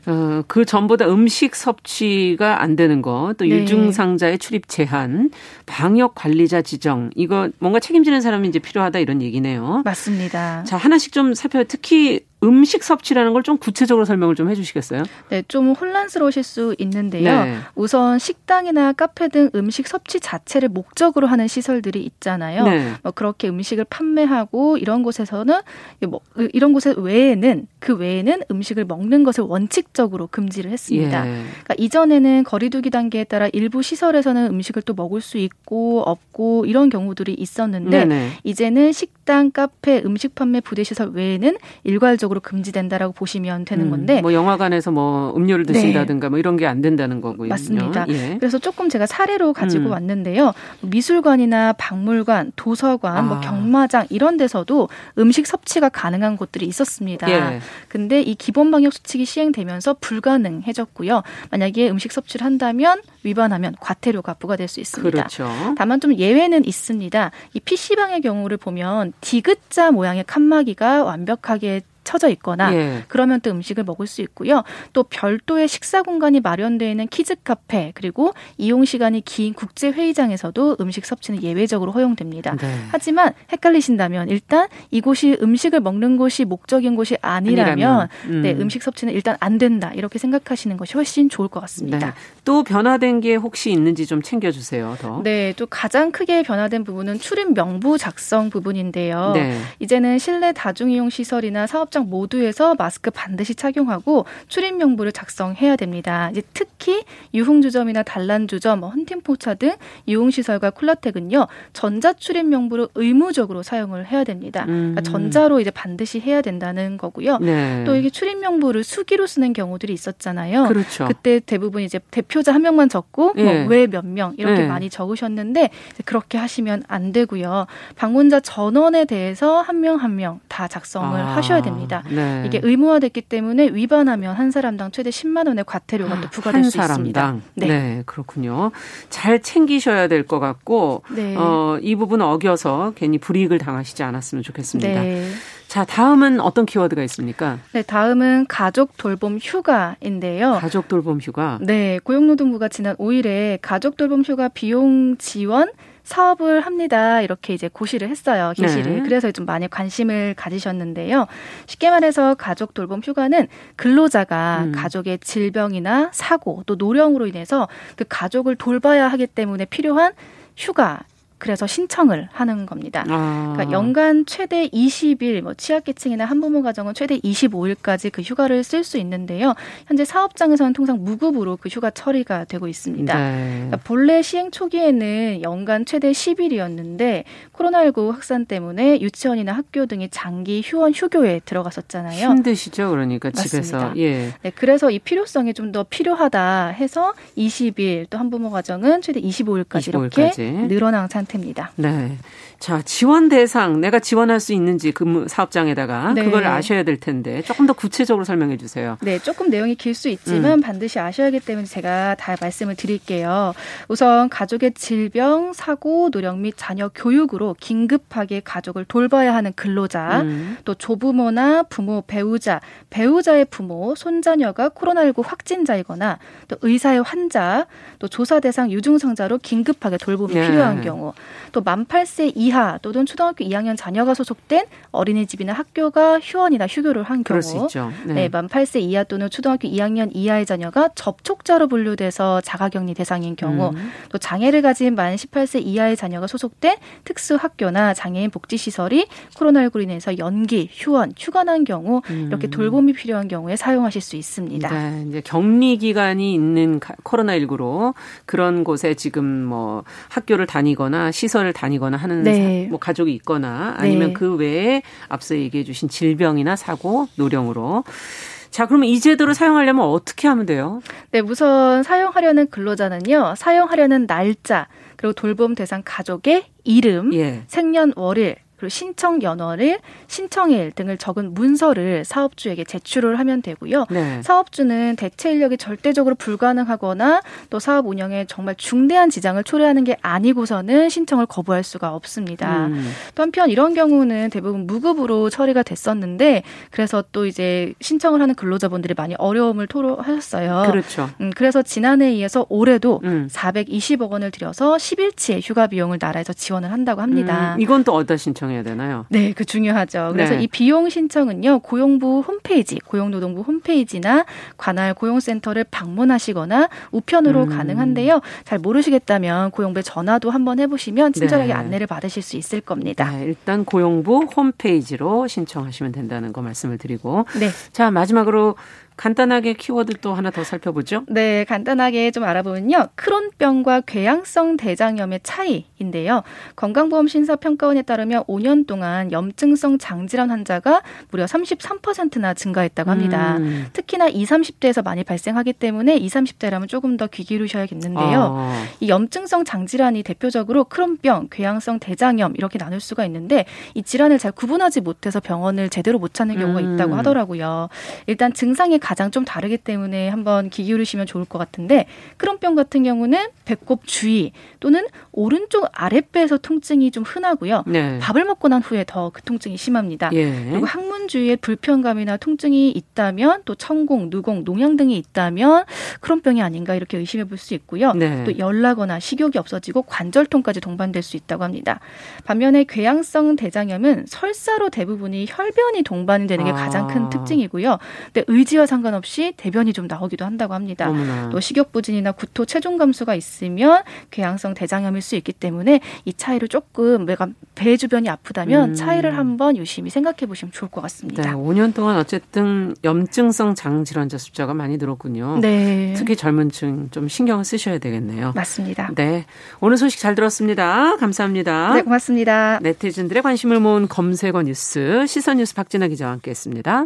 어, 그 전보다 음식 섭취가 안 되는 거, 또 네. 유증상자의 출입 제한, 방역 관리자 지정, 이거 뭔가 책임지는 사람이 이제 필요하다 이런 얘기네요. 맞습니다. 자, 하나씩 좀 살펴 특히 음식 섭취라는 걸 좀 구체적으로 설명을 좀 해주시겠어요? 네, 좀 혼란스러우실 수 있는데요. 네. 우선 식당이나 카페 등 음식 섭취 자체를 목적으로 하는 시설들이 있잖아요. 네. 뭐 그렇게 음식을 판매하고 이런 곳에서는 뭐 이런 곳에 외에는 그 외에는 음식을 먹는 것을 원칙적으로 금지를 했습니다. 예. 그러니까 이전에는 거리두기 단계에 따라 일부 시설에서는 음식을 또 먹을 수 있고 없고 이런 경우들이 있었는데 네네. 이제는 식 당, 카페, 음식 판매 부대 시설 외에는 일괄적으로 금지된다라고 보시면 되는 음, 건데 음, 뭐 영화관에서 뭐 음료를 드신다든가 네. 뭐 이런 게 안 된다는 거고요. 맞습니다. 예. 그래서 조금 제가 사례로 가지고 음. 왔는데요. 미술관이나 박물관, 도서관, 뭐 아. 뭐 경마장 이런 데서도 음식 섭취가 가능한 곳들이 있었습니다. 예. 근데 이 기본 방역 수칙이 시행되면서 불가능해졌고요. 만약에 음식 섭취를 한다면 위반하면 과태료가 부과될 수 있습니다. 그렇죠. 다만 좀 예외는 있습니다. 이 PC방의 경우를 보면 디귿자 모양의 칸막이가 완벽하게 쳐져 있거나 예. 그러면 또 음식을 먹을 수 있고요. 또 별도의 식사 공간이 마련되어 있는 키즈 카페 그리고 이용 시간이 긴 국제 회의장에서도 음식 섭취는 예외적으로 허용됩니다. 네. 하지만 헷갈리신다면 일단 이곳이 음식을 먹는 곳이 목적인 곳이 아니라면, 아니라면. 음. 네, 음식 섭취는 일단 안 된다. 이렇게 생각하시는 것이 훨씬 좋을 것 같습니다. 네. 또 변화된 게 혹시 있는지 좀 챙겨 주세요. 더. 네, 또 가장 크게 변화된 부분은 출입 명부 작성 부분인데요. 네. 이제는 실내 다중이용 시설이나 사업 출장 모두에서 마스크 반드시 착용하고 출입 명부를 작성해야 됩니다. 이제 특히 유흥주점이나 단란주점, 뭐 헌팅포차 등 유흥시설과 쿨라텍은요 전자 출입 명부를 의무적으로 사용을 해야 됩니다. 그러니까 음. 전자로 이제 반드시 해야 된다는 거고요. 네. 또 이게 출입 명부를 수기로 쓰는 경우들이 있었잖아요. 그렇죠. 그때 대부분 이제 대표자 한 명만 적고 뭐 네. 뭐왜 몇 명 이렇게 네. 많이 적으셨는데 그렇게 하시면 안 되고요. 방문자 전원에 대해서 한 명 한 명 다 작성을 아. 하셔야 됩니다. 있습니다. 네. 이게 의무화됐기 때문에 위반하면 한 사람당 최대 10만 원의 과태료가 또 부과될 수 있습니다. 네. 네, 그렇군요. 잘 챙기셔야 될 것 같고 네. 어, 이 부분 어겨서 괜히 불이익을 당하시지 않았으면 좋겠습니다. 네. 자, 다음은 어떤 키워드가 있습니까? 네, 다음은 가족 돌봄 휴가인데요. 가족 돌봄 휴가. 네, 고용노동부가 지난 5일에 가족 돌봄 휴가 비용 지원 사업을 합니다. 이렇게 이제 고시를 했어요. 게시를. 네. 그래서 좀 많이 관심을 가지셨는데요. 쉽게 말해서 가족 돌봄 휴가는 근로자가 음. 가족의 질병이나 사고 또 노령으로 인해서 그 가족을 돌봐야 하기 때문에 필요한 휴가 그래서 신청을 하는 겁니다. 아. 그러니까 연간 최대 20일, 뭐 취약계층이나 한부모 가정은 최대 25일까지 그 휴가를 쓸 수 있는데요. 현재 사업장에서는 통상 무급으로 그 휴가 처리가 되고 있습니다. 네. 그러니까 본래 시행 초기에는 연간 최대 10일이었는데 코로나19 확산 때문에 유치원이나 학교 등이 장기 휴원 휴교에 들어갔었잖아요. 힘드시죠, 그러니까 집에서. 맞습니다. 예. 네, 그래서 이 필요성이 좀 더 필요하다 해서 20일 또 한부모 가정은 최대 25일까지, 25일까지. 이렇게 늘어난 상태. 상태입니다. 네. 자, 지원 대상 내가 지원할 수 있는지 근무 사업장에다가 네. 그걸 아셔야 될 텐데 조금 더 구체적으로 설명해 주세요. 네, 조금 내용이 길 수 있지만 음. 반드시 아셔야 하기 때문에 제가 다 말씀을 드릴게요. 우선 가족의 질병, 사고, 노령 및 자녀 교육으로 긴급하게 가족을 돌봐야 하는 근로자, 음. 또 조부모나 부모, 배우자, 배우자의 부모, 손자녀가 코로나19 확진자이거나 또 의사의 환자, 또 조사 대상 유증상자로 긴급하게 돌봄이 네. 필요한 경우, 또 만 8세 이하 또는 초등학교 2학년 자녀가 소속된 어린이집이나 학교가 휴원이나 휴교를 한 경우 네. 네, 만 8세 이하 또는 초등학교 2학년 이하의 자녀가 접촉자로 분류돼서 자가격리 대상인 경우 음. 또 장애를 가진 만 18세 이하의 자녀가 소속된 특수학교나 장애인 복지시설이 코로나19로 인해서 연기, 휴원, 휴관한 경우 음. 이렇게 돌봄이 필요한 경우에 사용하실 수 있습니다. 네, 이제 격리 기간이 있는 코로나19로 그런 곳에 지금 뭐 학교를 다니거나 시설을 다니거나 하는 네. 뭐 가족이 있거나 아니면 네. 그 외에 앞서 얘기해 주신 질병이나 사고, 노령으로 자, 그러면 이 제도를 사용하려면 어떻게 하면 돼요? 네, 우선 사용하려는 근로자는요. 사용하려는 날짜, 그리고 돌봄 대상 가족의 이름, 예. 생년월일, 그리고 신청 연월일, 신청일 등을 적은 문서를 사업주에게 제출을 하면 되고요. 네. 사업주는 대체 인력이 절대적으로 불가능하거나 또 사업 운영에 정말 중대한 지장을 초래하는 게 아니고서는 신청을 거부할 수가 없습니다. 음. 또 한편 이런 경우는 대부분 무급으로 처리가 됐었는데 그래서 또 이제 신청을 하는 근로자분들이 많이 어려움을 토로하셨어요. 그렇죠. 음, 그래서 지난해에 이어서 올해도 음. 420억 원을 들여서 10일치의 휴가 비용을 나라에서 지원을 한다고 합니다. 음, 이건 또 어디다 신청 신청해야 되나요? 네, 그 중요하죠. 그래서 네. 이 비용 신청은요, 고용부 홈페이지, 고용노동부 홈페이지나 관할 고용센터를 방문하시거나 우편으로 음. 가능한데요. 잘 모르시겠다면 고용부에 전화도 한번 해보시면 친절하게 네. 안내를 받으실 수 있을 겁니다. 네, 일단 고용부 홈페이지로 신청하시면 된다는 거 말씀을 드리고. 네. 자, 마지막으로 간단하게 키워드 또 하나 더 살펴보죠. 네, 간단하게 좀 알아보면요. 크론병과 궤양성 대장염의 차이인데요. 건강보험 심사평가원에 따르면 5년 동안 염증성 장질환 환자가 무려 33%나 증가했다고 합니다. 음. 특히나 20, 30대에서 많이 발생하기 때문에 20, 30대라면 조금 더 귀 기울이셔야겠는데요. 아. 이 염증성 장질환이 대표적으로 크론병, 궤양성 대장염 이렇게 나눌 수가 있는데 이 질환을 잘 구분하지 못해서 병원을 제대로 못 찾는 경우가 음. 있다고 하더라고요. 일단 증상이 가장 좀 다르기 때문에 한번 귀 기울이시면 좋을 것 같은데 크론병 같은 경우는 배꼽 주위 또는 오른쪽 아랫배에서 통증이 좀 흔하고요. 네. 밥을 먹고 난 후에 더 그 통증이 심합니다. 예. 그리고 항문 주위에 불편감이나 통증이 있다면 또 천공, 누공, 농양 등이 있다면 크론병이 아닌가 이렇게 의심해 볼 수 있고요. 네. 또 열나거나 식욕이 없어지고 관절통까지 동반될 수 있다고 합니다. 반면에 궤양성 대장염은 설사로 대부분이 혈변이 동반이 되는 게 아. 가장 큰 특징이고요. 근데 의지와 상관없이 대변이 좀 나오기도 한다고 합니다. 어머나. 또 식욕 부진이나 구토, 체중 감소가 있으면 궤양성 대장염일 수 있기 때문에 이 차이를 조금 내가 배 주변이 아프다면 음. 차이를 한번 유심히 생각해 보시면 좋을 것 같습니다. 네, 5년 동안 어쨌든 염증성 장 질환자 숫자가 많이 늘었군요. 네. 특히 젊은 층 좀 신경을 쓰셔야 되겠네요. 맞습니다. 네. 오늘 소식 잘 들었습니다. 감사합니다. 네, 고맙습니다. 네티즌들의 관심을 모은 검색어 뉴스 시선 뉴스 박진아 기자와 함께했습니다.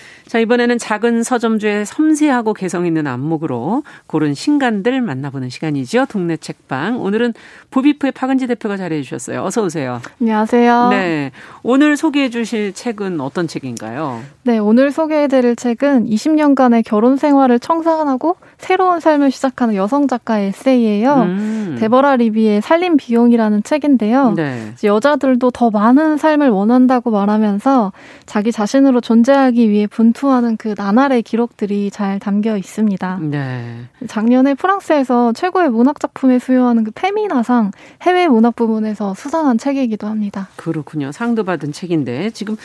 자, 이번에는 작은 서점주의 섬세하고 개성 있는 안목으로 고른 신간들 만나보는 시간이죠. 동네 책방. 오늘은 부비프의 박은지 대표가 자리해 주셨어요. 어서 오세요. 안녕하세요. 네. 오늘 소개해 주실 책은 어떤 책인가요? 네, 오늘 소개해 드릴 책은 20년간의 결혼 생활을 청산하고 새로운 삶을 시작하는 여성 작가의 에세이예요. 음. 데버라 리비의 살림 비용이라는 책인데요. 네. 여자들도 더 많은 삶을 원한다고 말하면서 자기 자신으로 존재하기 위해 분투 전투하는 그 나날의 기록들이 잘 담겨 있습니다. 네. 작년에 프랑스에서 최고의 문학 작품에 수여하는 그 페미나상 해외 문학 부문에서 수상한 책이기도 합니다. 그렇군요. 상도 받은 책인데 지금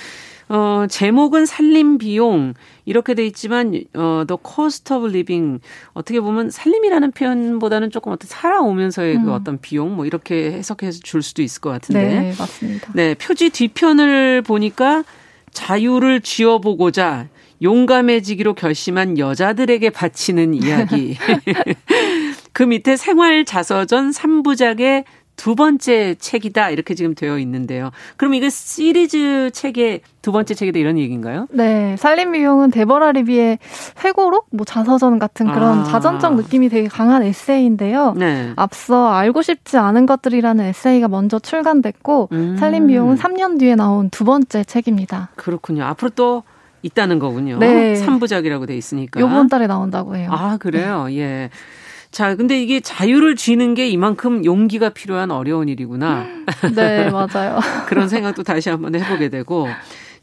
어, 제목은 살림 비용 이렇게 돼 있지만 어, The Cost of Living 어떻게 보면 살림이라는 표현보다는 조금 어떤 살아오면서의 그 음. 그 어떤 비용 뭐 이렇게 해석해서 줄 수도 있을 것 같은데. 네, 맞습니다. 네, 표지 뒤편을 보니까 자유를 쥐어보고자 용감해지기로 결심한 여자들에게 바치는 이야기. 그 밑에 생활 자서전 3부작의 두 번째 책이다 이렇게 지금 되어 있는데요. 그럼 이거 시리즈 책의 두 번째 책이다 이런 얘기인가요? 네, 살림 비용은 데버라 리비의 회고록, 뭐 자서전 같은 그런 아. 자전적 느낌이 되게 강한 에세이인데요. 네. 앞서 알고 싶지 않은 것들이라는 에세이가 먼저 출간됐고 음. 살림 비용은 3년 뒤에 나온 두 번째 책입니다. 그렇군요. 앞으로 또 있다는 거군요. 네. 3부작이라고 돼 있으니까. 요번 달에 나온다고 해요. 아, 그래요? 네. 예. 자, 근데 이게 자유를 쥐는 게 이만큼 용기가 필요한 어려운 일이구나. 네, 맞아요. 그런 생각도 다시 한번 해보게 되고.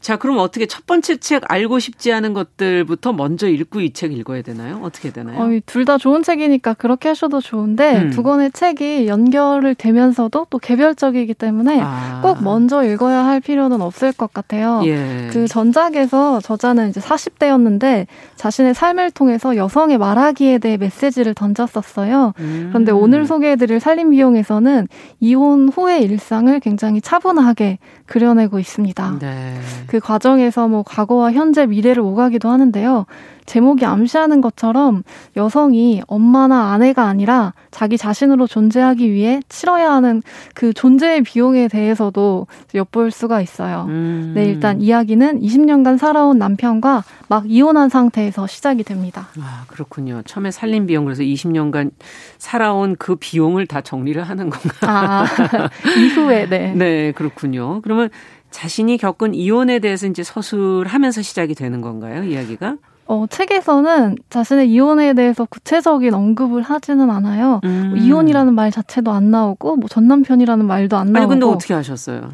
자, 그럼 어떻게 첫 번째 책 알고 싶지 않은 것들부터 먼저 읽고 이 책 읽어야 되나요? 어떻게 되나요? 어, 둘다 좋은 책이니까 그렇게 하셔도 좋은데 음. 두 권의 책이 연결을 되면서도 또 개별적이기 때문에 아. 꼭 먼저 읽어야 할 필요는 없을 것 같아요. 예. 그 전작에서 저자는 이제 40대였는데 자신의 삶을 통해서 여성의 말하기에 대해 메시지를 던졌었어요. 음. 그런데 오늘 소개해드릴 살림 비용에서는 이혼 후의 일상을 굉장히 차분하게 그려내고 있습니다. 네. 그 과정에서 뭐 과거와 현재 미래를 오가기도 하는데요. 제목이 암시하는 것처럼 여성이 엄마나 아내가 아니라 자기 자신으로 존재하기 위해 치러야 하는 그 존재의 비용에 대해서도 엿볼 수가 있어요. 음. 네, 일단 이야기는 20년간 살아온 남편과 막 이혼한 상태에서 시작이 됩니다. 아, 그렇군요. 처음에 살림 비용 그래서 20년간 살아온 그 비용을 다 정리를 하는 건가? 아, 이후에 네. 네, 그렇군요. 그러면 자신이 겪은 이혼에 대해서 이제 서술하면서 시작이 되는 건가요, 이야기가? 어, 책에서는 자신의 이혼에 대해서 구체적인 언급을 하지는 않아요. 음. 뭐 이혼이라는 말 자체도 안 나오고, 뭐 전 남편이라는 말도 안 나오고. 아니, 근데 어떻게 하셨어요?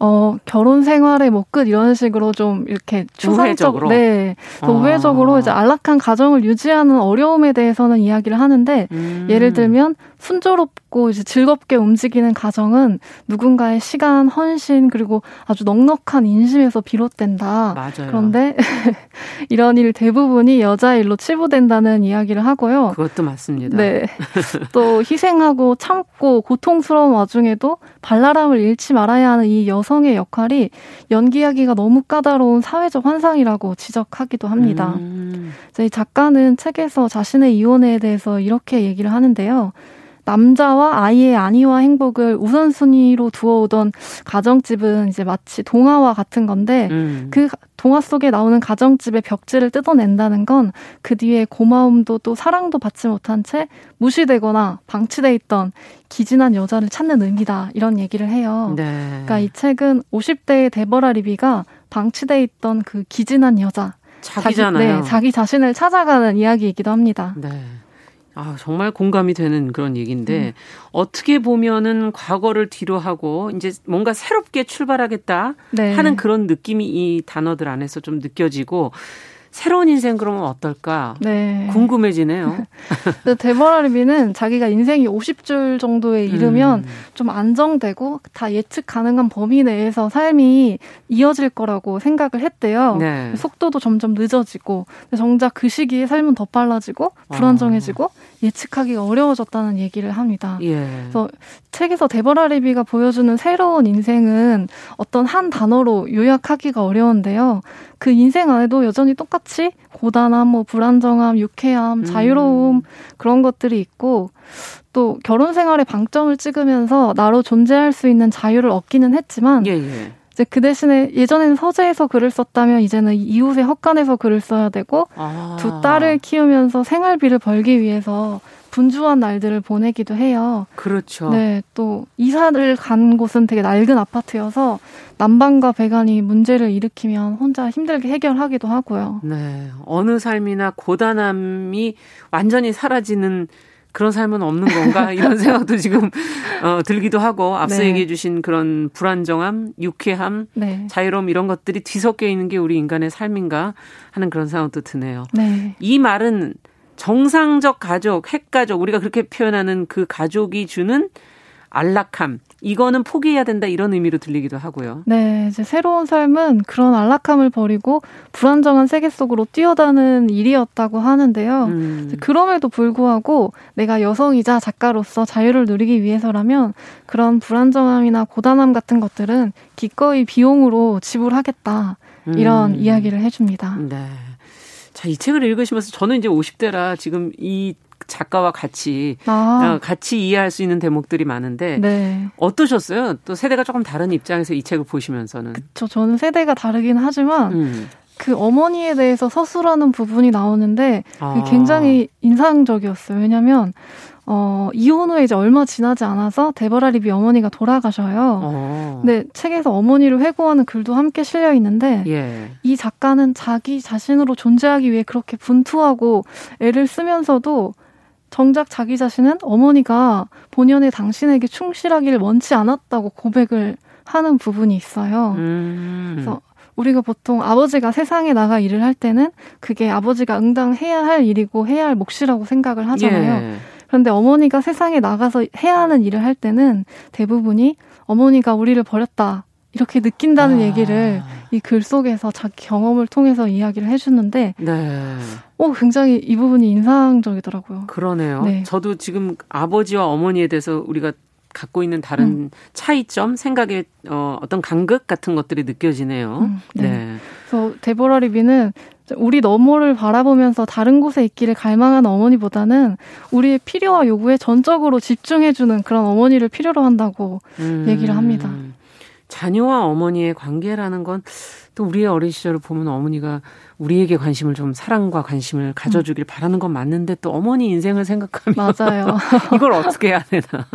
어, 결혼 생활의 뭐 끝 이런 식으로 좀 이렇게 추상적으로 네. 아. 우회적으로 이제 안락한 가정을 유지하는 어려움에 대해서는 이야기를 하는데 음. 예를 들면 순조롭고 이제 즐겁게 움직이는 가정은 누군가의 시간, 헌신 그리고 아주 넉넉한 인심에서 비롯된다. 맞아요. 그런데 이런 일 대부분이 여자 일로 치부된다는 이야기를 하고요. 그것도 맞습니다. 네. 또 희생하고 참고 고통스러운 와중에도 발랄함을 잃지 말아야 하는 이 여성의 역할이 연기하기가 너무 까다로운 사회적 환상이라고 지적하기도 합니다. 음. 이 작가는 책에서 자신의 이혼에 대해서 이렇게 얘기를 하는데요. 남자와 아이의 안위와 행복을 우선순위로 두어오던 가정집은 이제 마치 동화와 같은 건데 음. 그 동화 속에 나오는 가정집의 벽지를 뜯어낸다는 건 그 뒤에 고마움도 또 사랑도 받지 못한 채 무시되거나 방치돼 있던 기진한 여자를 찾는 의미다 이런 얘기를 해요. 네. 그러니까 이 책은 50대의 데버라 리비가 방치돼 있던 그 기진한 여자 자기잖아요. 자기, 네, 자기 자신을 찾아가는 이야기이기도 합니다. 네. 아, 정말 공감이 되는 그런 얘기인데, 음. 어떻게 보면은 과거를 뒤로 하고, 이제 뭔가 새롭게 출발하겠다 네. 하는 그런 느낌이 이 단어들 안에서 좀 느껴지고, 새로운 인생 그러면 어떨까? 네. 궁금해지네요. 데버라 리비는 자기가 인생이 50줄 정도에 이르면 음. 좀 안정되고 다 예측 가능한 범위 내에서 삶이 이어질 거라고 생각을 했대요. 네. 속도도 점점 늦어지고 정작 그 시기에 삶은 더 빨라지고 불안정해지고 아. 예측하기가 어려워졌다는 얘기를 합니다. 예. 그래서 책에서 데버라 리비가 보여주는 새로운 인생은 어떤 한 단어로 요약하기가 어려운데요. 그 인생 안에도 여전히 똑같이 고단함, 뭐 불안정함, 유쾌함, 음. 자유로움 음. 그런 것들이 있고 또 결혼 생활에 방점을 찍으면서 나로 존재할 수 있는 자유를 얻기는 했지만 예, 예. 이제 그 대신에 예전에는 서재에서 글을 썼다면 이제는 이웃의 헛간에서 글을 써야 되고 아. 두 딸을 키우면서 생활비를 벌기 위해서 분주한 날들을 보내기도 해요. 그렇죠. 네, 또 이사를 간 곳은 되게 낡은 아파트여서 난방과 배관이 문제를 일으키면 혼자 힘들게 해결하기도 하고요. 네, 어느 삶이나 고단함이 완전히 사라지는 그런 삶은 없는 건가 이런 생각도 지금 어, 들기도 하고 앞서 네. 얘기해 주신 그런 불안정함, 유쾌함, 네. 자유로움 이런 것들이 뒤섞여 있는 게 우리 인간의 삶인가 하는 그런 생각도 드네요. 네. 이 말은 정상적 가족, 핵가족 우리가 그렇게 표현하는 그 가족이 주는 안락함 이거는 포기해야 된다 이런 의미로 들리기도 하고요. 네, 이제 새로운 삶은 그런 안락함을 버리고 불안정한 세계 속으로 뛰어다는 일이었다고 하는데요. 음. 그럼에도 불구하고 내가 여성이자 작가로서 자유를 누리기 위해서라면 그런 불안정함이나 고단함 같은 것들은 기꺼이 비용으로 지불하겠다 이런 음. 이야기를 해줍니다. 네. 자, 이 책을 읽으시면서 저는 이제 50대라 지금 이 작가와 같이 아. 어, 같이 이해할 수 있는 대목들이 많은데 네. 어떠셨어요? 또 세대가 조금 다른 입장에서 이 책을 보시면서는 그렇죠. 저는 세대가 다르긴 하지만 음. 그 어머니에 대해서 서술하는 부분이 나오는데 아. 굉장히 인상적이었어요. 왜냐하면 어, 이혼 후에 이제 얼마 지나지 않아서 데버라 리비 어머니가 돌아가셔요. 어. 근데 책에서 어머니를 회고하는 글도 함께 실려 있는데 예. 이 작가는 자기 자신으로 존재하기 위해 그렇게 분투하고 애를 쓰면서도 정작 자기 자신은 어머니가 본연의 당신에게 충실하기를 원치 않았다고 고백을 하는 부분이 있어요. 음. 그래서 우리가 보통 아버지가 세상에 나가 일을 할 때는 그게 아버지가 응당해야 할 일이고 해야 할 몫이라고 생각을 하잖아요. 예. 그런데 어머니가 세상에 나가서 해야 하는 일을 할 때는 대부분이 어머니가 우리를 버렸다. 이렇게 느낀다는 아. 얘기를 이 글 속에서 자기 경험을 통해서 이야기를 해주는데, 네. 오, 굉장히 이 부분이 인상적이더라고요. 그러네요. 네. 저도 지금 아버지와 어머니에 대해서 우리가 갖고 있는 다른 음. 차이점, 생각의 어, 어떤 간극 같은 것들이 느껴지네요. 음, 네. 네. 그래서 데보라 리비는 우리 너머를 바라보면서 다른 곳에 있기를 갈망하는 어머니보다는 우리의 필요와 요구에 전적으로 집중해주는 그런 어머니를 필요로 한다고 음. 얘기를 합니다. 자녀와 어머니의 관계라는 건 또 우리의 어린 시절을 보면 어머니가 우리에게 관심을 좀 사랑과 관심을 가져주길 음. 바라는 건 맞는데 또 어머니 인생을 생각하면 맞아요. 이걸 어떻게 해야 되나.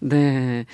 네.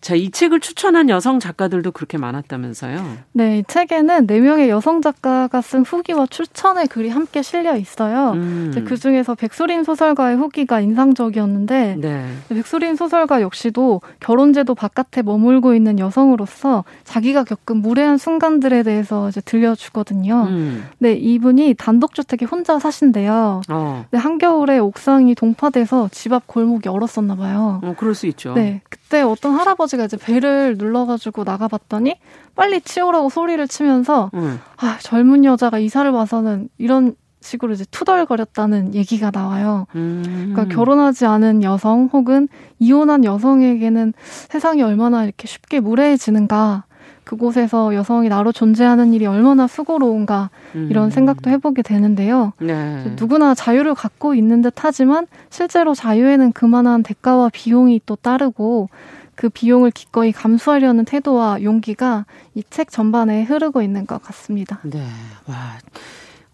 자, 이 책을 추천한 여성 작가들도 그렇게 많았다면서요? 네, 이 책에는 4명의 여성 작가가 쓴 후기와 추천의 글이 함께 실려 있어요. 음. 그 중에서 백수린 소설가의 후기가 인상적이었는데, 네. 백수린 소설가 역시도 결혼제도 바깥에 머물고 있는 여성으로서 자기가 겪은 무례한 순간들에 대해서 이제 들려주거든요. 음. 네, 이분이 단독주택에 혼자 사신대요. 어. 네, 한겨울에 옥상이 동파돼서 집 앞 골목이 얼었었나 봐요. 어, 그럴 수 있죠. 네, 그때 어떤 할아버지가 이제 배를 눌러가지고 나가봤더니 빨리 치우라고 소리를 치면서 음. 아 젊은 여자가 이사를 와서는 이런 식으로 이제 투덜거렸다는 얘기가 나와요. 음. 그러니까 결혼하지 않은 여성 혹은 이혼한 여성에게는 세상이 얼마나 이렇게 쉽게 무례해지는가. 그곳에서 여성이 나로 존재하는 일이 얼마나 수고로운가 이런 음. 생각도 해보게 되는데요. 네. 누구나 자유를 갖고 있는 듯 하지만 실제로 자유에는 그만한 대가와 비용이 또 따르고 그 비용을 기꺼이 감수하려는 태도와 용기가 이 책 전반에 흐르고 있는 것 같습니다. 네. 와.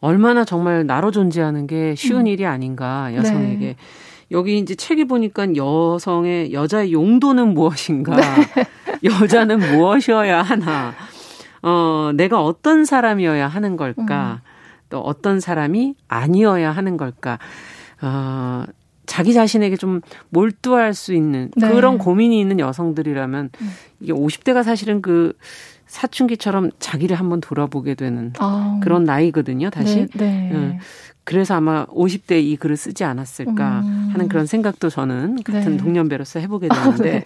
얼마나 정말 나로 존재하는 게 쉬운 음. 일이 아닌가 여성에게. 네. 여기 이제 책이 보니까 여성의 여자의 용도는 무엇인가, 네. 여자는 무엇이어야 하나, 어 내가 어떤 사람이어야 하는 걸까, 음. 또 어떤 사람이 아니어야 하는 걸까, 어 자기 자신에게 좀 몰두할 수 있는 네. 그런 고민이 있는 여성들이라면 음. 이게 50대가 사실은 그 사춘기처럼 자기를 한번 돌아보게 되는 아. 그런 나이거든요, 다시. 네, 네. 음. 그래서 아마 50대 이 글을 쓰지 않았을까 음. 하는 그런 생각도 저는 같은 네. 동년배로서 해보게 되는데 아, 네.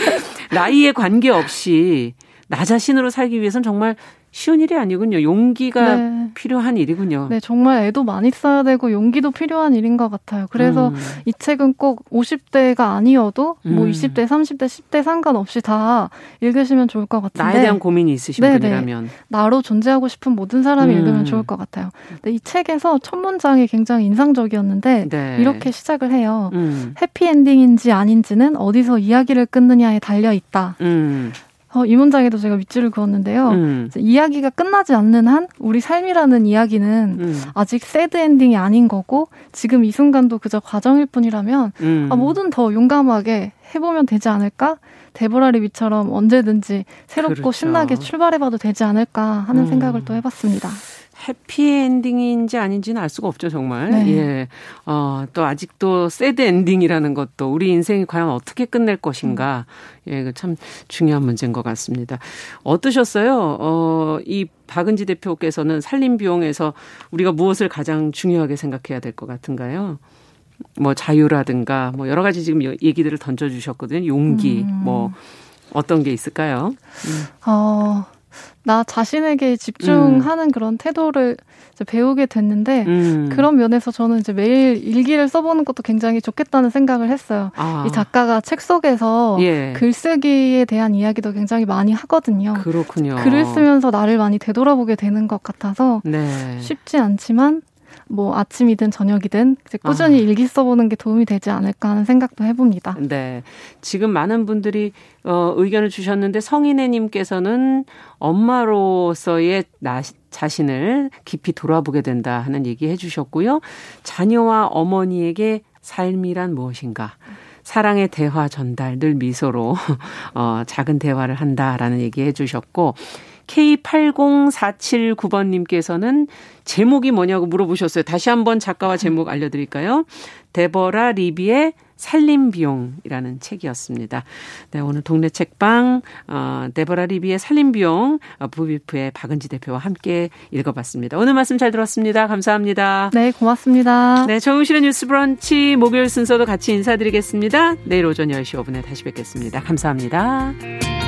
나이에 관계없이 나 자신으로 살기 위해서는 정말 쉬운 일이 아니군요. 용기가 네. 필요한 일이군요. 네, 정말 애도 많이 써야 되고 용기도 필요한 일인 것 같아요. 그래서 음. 이 책은 꼭 50대가 아니어도 뭐 음. 뭐 20대, 30대, 10대 상관없이 다 읽으시면 좋을 것 같은데 나에 대한 고민이 있으신 네네. 분이라면 나로 존재하고 싶은 모든 사람이 음. 읽으면 좋을 것 같아요. 근데 이 책에서 첫 문장이 굉장히 인상적이었는데 네. 이렇게 시작을 해요. 음. 해피 엔딩인지 아닌지는 어디서 이야기를 끊느냐에 달려 있다. 음. 어, 이 문장에도 제가 밑줄을 그었는데요. 음. 이야기가 끝나지 않는 한 우리 삶이라는 이야기는 음. 아직 새드 엔딩이 아닌 거고 지금 이 순간도 그저 과정일 뿐이라면 음. 아, 뭐든 더 용감하게 해보면 되지 않을까? 데보라 리비처럼 언제든지 새롭고 그렇죠. 신나게 출발해봐도 되지 않을까 하는 음. 생각을 또 해봤습니다. 해피엔딩인지 아닌지는 알 수가 없죠, 정말. 네. 예. 어, 또 아직도 새드 엔딩이라는 것도 우리 인생이 과연 어떻게 끝낼 것인가. 음. 예, 참 중요한 문제인 것 같습니다. 어떠셨어요? 어, 이 박은지 대표께서는 살림 비용에서 우리가 무엇을 가장 중요하게 생각해야 될 것 같은가요? 뭐 자유라든가 뭐 여러 가지 지금 얘기들을 던져 주셨거든요. 용기 음. 뭐 어떤 게 있을까요? 음. 어, 나 자신에게 집중하는 음. 그런 태도를 배우게 됐는데 음. 그런 면에서 저는 이제 매일 일기를 써보는 것도 굉장히 좋겠다는 생각을 했어요. 아. 이 작가가 책 속에서 예. 글쓰기에 대한 이야기도 굉장히 많이 하거든요. 그렇군요. 글을 쓰면서 나를 많이 되돌아보게 되는 것 같아서 네. 쉽지 않지만 뭐 아침이든 저녁이든 이제 꾸준히 아. 일기 써보는 게 도움이 되지 않을까 하는 생각도 해봅니다. 네. 지금 많은 분들이 어, 의견을 주셨는데 성인애님께서는 엄마로서의 나 자신을 깊이 돌아보게 된다 하는 얘기 해주셨고요. 자녀와 어머니에게 삶이란 무엇인가? 사랑의 대화 전달 늘 미소로 어, 작은 대화를 한다라는 얘기 해주셨고 K80479번님께서는 제목이 뭐냐고 물어보셨어요. 다시 한번 작가와 제목 알려드릴까요? 데버라 리비의 살림비용이라는 책이었습니다. 네, 오늘 동네 책방, 어, 데버라 리비의 살림비용, 어, 부비프의 박은지 대표와 함께 읽어봤습니다. 오늘 말씀 잘 들었습니다. 감사합니다. 네, 고맙습니다. 네, 정우실의 뉴스 브런치 목요일 순서도 같이 인사드리겠습니다. 내일 오전 10시 5분에 다시 뵙겠습니다. 감사합니다.